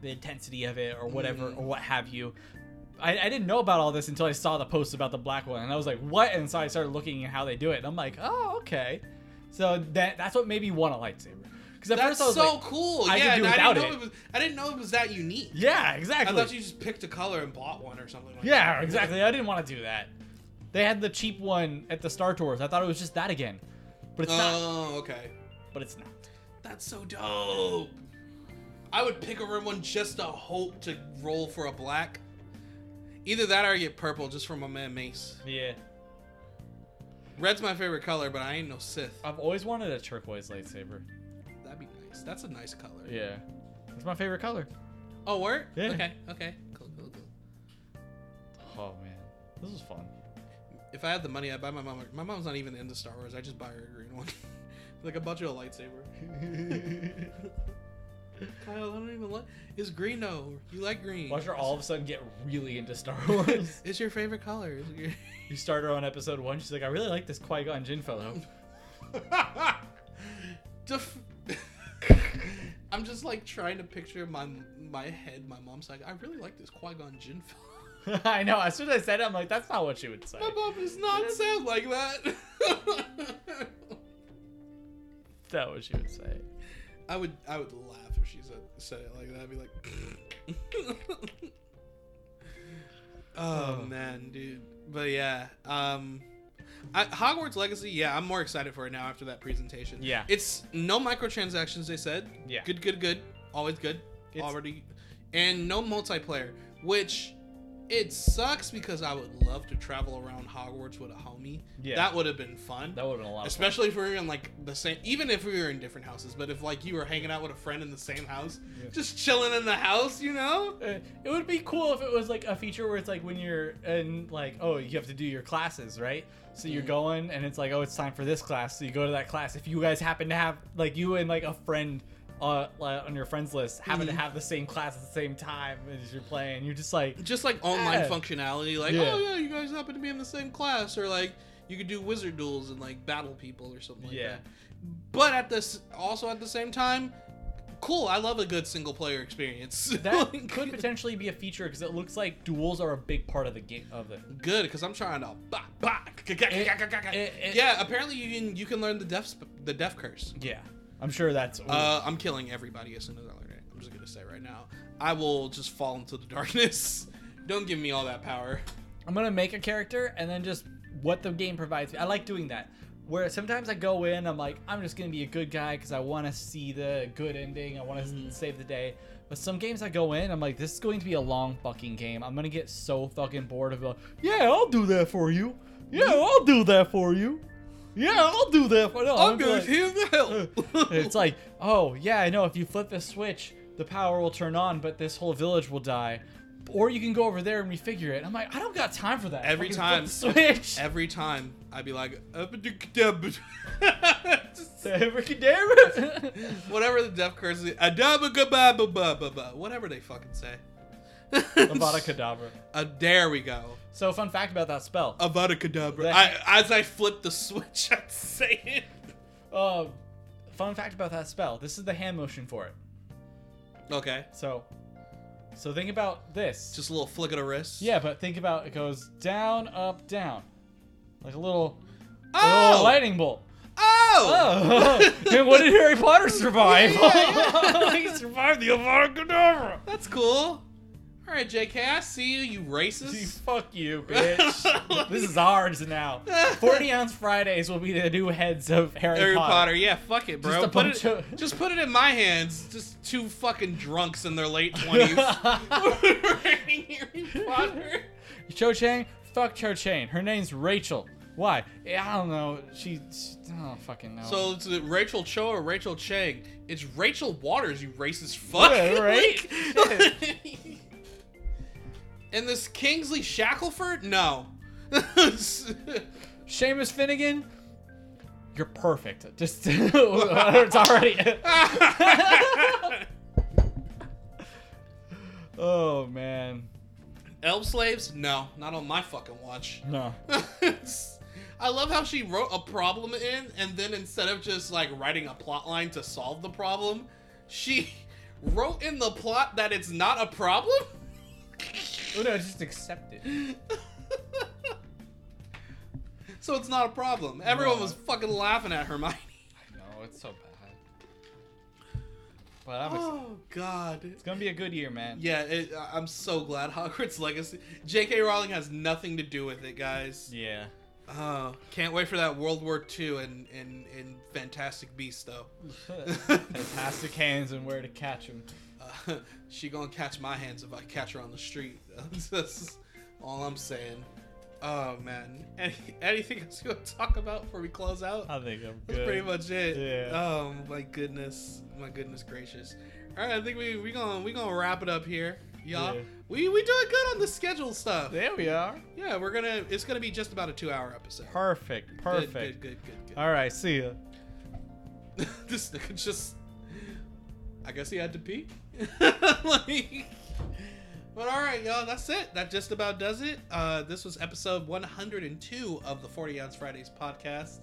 the intensity of it or whatever Mhm. or what have you. I, I didn't know about all this until I saw the post about the black one, and I was like, "What?" And so I started looking at how they do it, and I'm like, "Oh, okay." So that that's what made me want a lightsaber. Because at That's first I was so like, cool. I could yeah, do and I without didn't know it. it. was. I didn't know it was that unique. "Yeah, exactly. I thought you just picked a color and bought one or something. like yeah, that. exactly. I didn't want to do that. They had the cheap one at the Star Tours. I thought it was just that again, but it's not. Oh, okay. But it's not. That's so dope. I would pick a red one just to hope to roll for a black. Either that or I get purple just from my man Mace. Yeah. Red's my favorite color, but I ain't no Sith. I've always wanted a turquoise lightsaber. That'd be nice. That's a nice color. Yeah. It's my favorite color. Oh, word? Yeah. Okay, okay. Cool, cool, cool. Oh man. This is fun. If I had the money, I'd buy my mom. My mom's not even into Star Wars. I just buy her a green one. like, I bought you a lightsaber. Kyle, I don't even like. It's green though. You like green. Watch her all of a sudden get really into Star Wars. It's your favorite color. Your- you start her on episode one. She's like, I really like this Qui Gon Jinn fellow. Def- I'm just like trying to picture my my head. My mom's like, I really like this Qui Gon Jinn film. I know. As soon as I said it, I'm like, that's not what she would say. My mom does not sound like that. That's what she would say. I would I would laugh if she said said it like that. I'd be like, oh Oh. man, dude. But yeah, um, I, Hogwarts Legacy. Yeah, I'm more excited for it now after that presentation. Yeah. it's no microtransactions. They said. Yeah. Good, good, good. Always good. It's- Already, and no multiplayer, which It sucks because I would love to travel around Hogwarts with a homie. Yeah. That would have been fun. That would have been a lot. Of Especially if we were in like the same, even if we were in different houses. But if like you were hanging out with a friend in the same house, Yeah. just chilling in the house, you know? Uh, it would be cool if it was like a feature where it's like when you're in like oh you have to do your classes right so you're Mhm. going and it's like oh it's time for this class so you go to that class if you guys happen to have like you and like a friend uh, on your friends list happen to Mhm. have the same class at the same time as you're playing you're just like Just like online Yeah. functionality, like Yeah. oh yeah, you guys happen to be in the same class, or like you could do wizard duels and like battle people or something like Yeah. that. But at this, also at the same time, cool. I love a good single player experience. that Like, could potentially be a feature because it looks like duels are a big part of the game of it good because I'm trying to. Bah, bah, it- it- yeah, apparently you can you can learn the death the death curse. yeah i'm sure that's Uh, I'm killing everybody as soon as I learn it. I'm just gonna say right now, I will just fall into the darkness. Don't give me all that power. I'm gonna make a character and then just what the game provides me. I like doing that. Where sometimes I go in, I'm like, I'm just gonna be a good guy because I want to see the good ending. I want to Mhm. save the day. But some games I go in, I'm like, this is going to be a long fucking game. I'm gonna get so fucking bored of it. Yeah, I'll do that for you. Yeah, I'll do that for you. Yeah, I'll do that for no, I'm gonna be good. like- Here the hell. it's like, oh yeah, I know. If you flip the switch, the power will turn on, but this whole village will die. Or you can go over there and refigure it. I'm like, I don't got time for that. Every time. switch. every time I'd be like, whatever the death curse is, whatever they fucking say. Avada Kedavra. Uh, there we go. So, fun fact about that spell. Avada Kedavra. I, as I flip the switch, I'd say it. Uh, fun fact about that spell. This is the hand motion for it. Okay. So, so think about this. Just a little flick of the wrist. yeah, but think about it goes down, up, down, like a little, a Oh! little lightning bolt. Oh! Oh, and what did Harry Potter survive? Yeah, he survived the Avada Kedavra. That's cool. All right, JK, I see you, you racist. Fuck you, bitch. this is ours now. 40 ounce Fridays will be the new heads of Harry, Harry Potter. Potter. yeah, fuck it, bro. Just put it, of- just put it in my hands. Just two fucking drunks in their late twenties. Harry Potter. Cho Chang? Fuck Cho Chang. Her name's Rachel. Why? I don't know. She, I don't fucking know. So it's Rachel Cho or Rachel Chang? It's Rachel Waters, you racist fuck. Yeah, right? And this Kingsley Shackleford? No. Seamus Finnigan, you're perfect. Just it's already. oh man, Elf slaves? No, not on my fucking watch. no. I love how she wrote a problem in, and then instead of just like writing a plot line to solve the problem, she wrote in the plot that it's not a problem. Oh no, just accept it. so it's not a problem. Everyone was fucking laughing at Hermione. I know it's so bad. But I'm ex- Oh God. it's gonna be a good year, man. Yeah, it, I'm so glad Hogwarts Legacy. J.K. Rowling has nothing to do with it, guys. Yeah. Oh, can't wait for that World War II and in, in Fantastic Beasts though. Fantastic hands and where to catch them. Uh, she gonna catch my hands if I catch her on the street. That's all I'm saying. Oh man, Any, anything else you want to talk about before we close out? I think I'm good. That's pretty much it. Yeah. Oh my goodness, my goodness gracious. All right, I think we we gonna we gonna wrap it up here, y'all. Yeah. We we doing good on the schedule stuff. There we are. Yeah, we're gonna. It's gonna be just about a two-hour episode. Perfect. Good, Perfect. Good, good, good, good. All right. See ya. this nigga just. I guess he had to pee. like, but all right, y'all. That's it. That just about does it. Uh, this was episode 102 of the 40 Ounce Fridays podcast.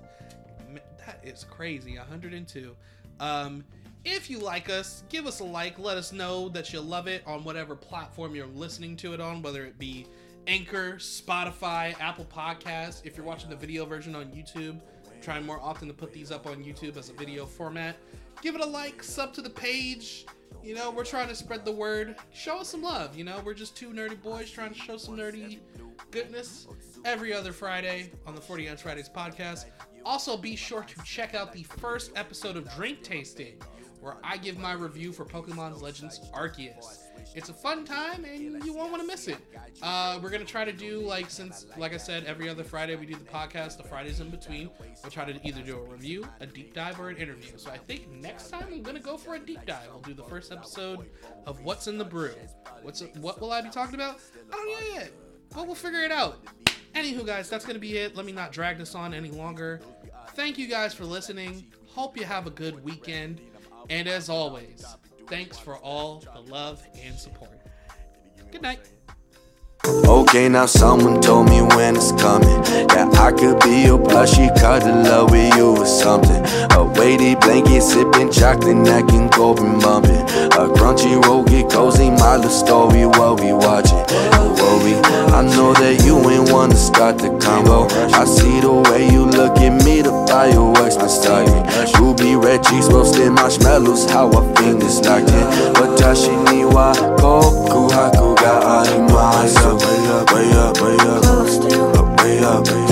That is crazy. 102. Um, if you like us, give us a like. Let us know that you love it on whatever platform you're listening to it on, whether it be Anchor, Spotify, Apple Podcasts. If you're watching the video version on YouTube, trying more often to put these up on YouTube as a video format. Give it a like, sub to the page. You know, we're trying to spread the word. Show us some love. You know, we're just two nerdy boys trying to show some nerdy goodness every other Friday on the 40 Ounce Fridays podcast. Also, be sure to check out the first episode of Drink Tasting, where I give my review for Pokemon's Legends Arceus. It's a fun time, and you won't want to miss it. Uh, we're gonna try to do like since, like I said, every other Friday we do the podcast. The Fridays in between, we'll try to either do a review, a deep dive, or an interview. So I think next time I'm gonna go for a deep dive. We'll do the first episode of What's in the Brew. What's what will I be talking about? I don't know yet. But we'll figure it out. Anywho, guys, that's gonna be it. Let me not drag this on any longer. Thank you guys for listening. Hope you have a good weekend. And as always, thanks for all the love and support. Good night. Okay, now someone told me when it's coming. Yeah, I could be your plushie, cuddle love with you or something. A weighted blanket, sipping chocolate, neck and go and bumping. A Crunchyroll, get cozy, my little story, what we watching. We, I know that you ain't wanna start the combo. I see the way you look at me, the fireworks been starting. Ruby red cheeks, roasted marshmallows, how our fingers locked in. Watashi ni wa koku haku ga arimasu. Way up, way up, way up, way up, way up,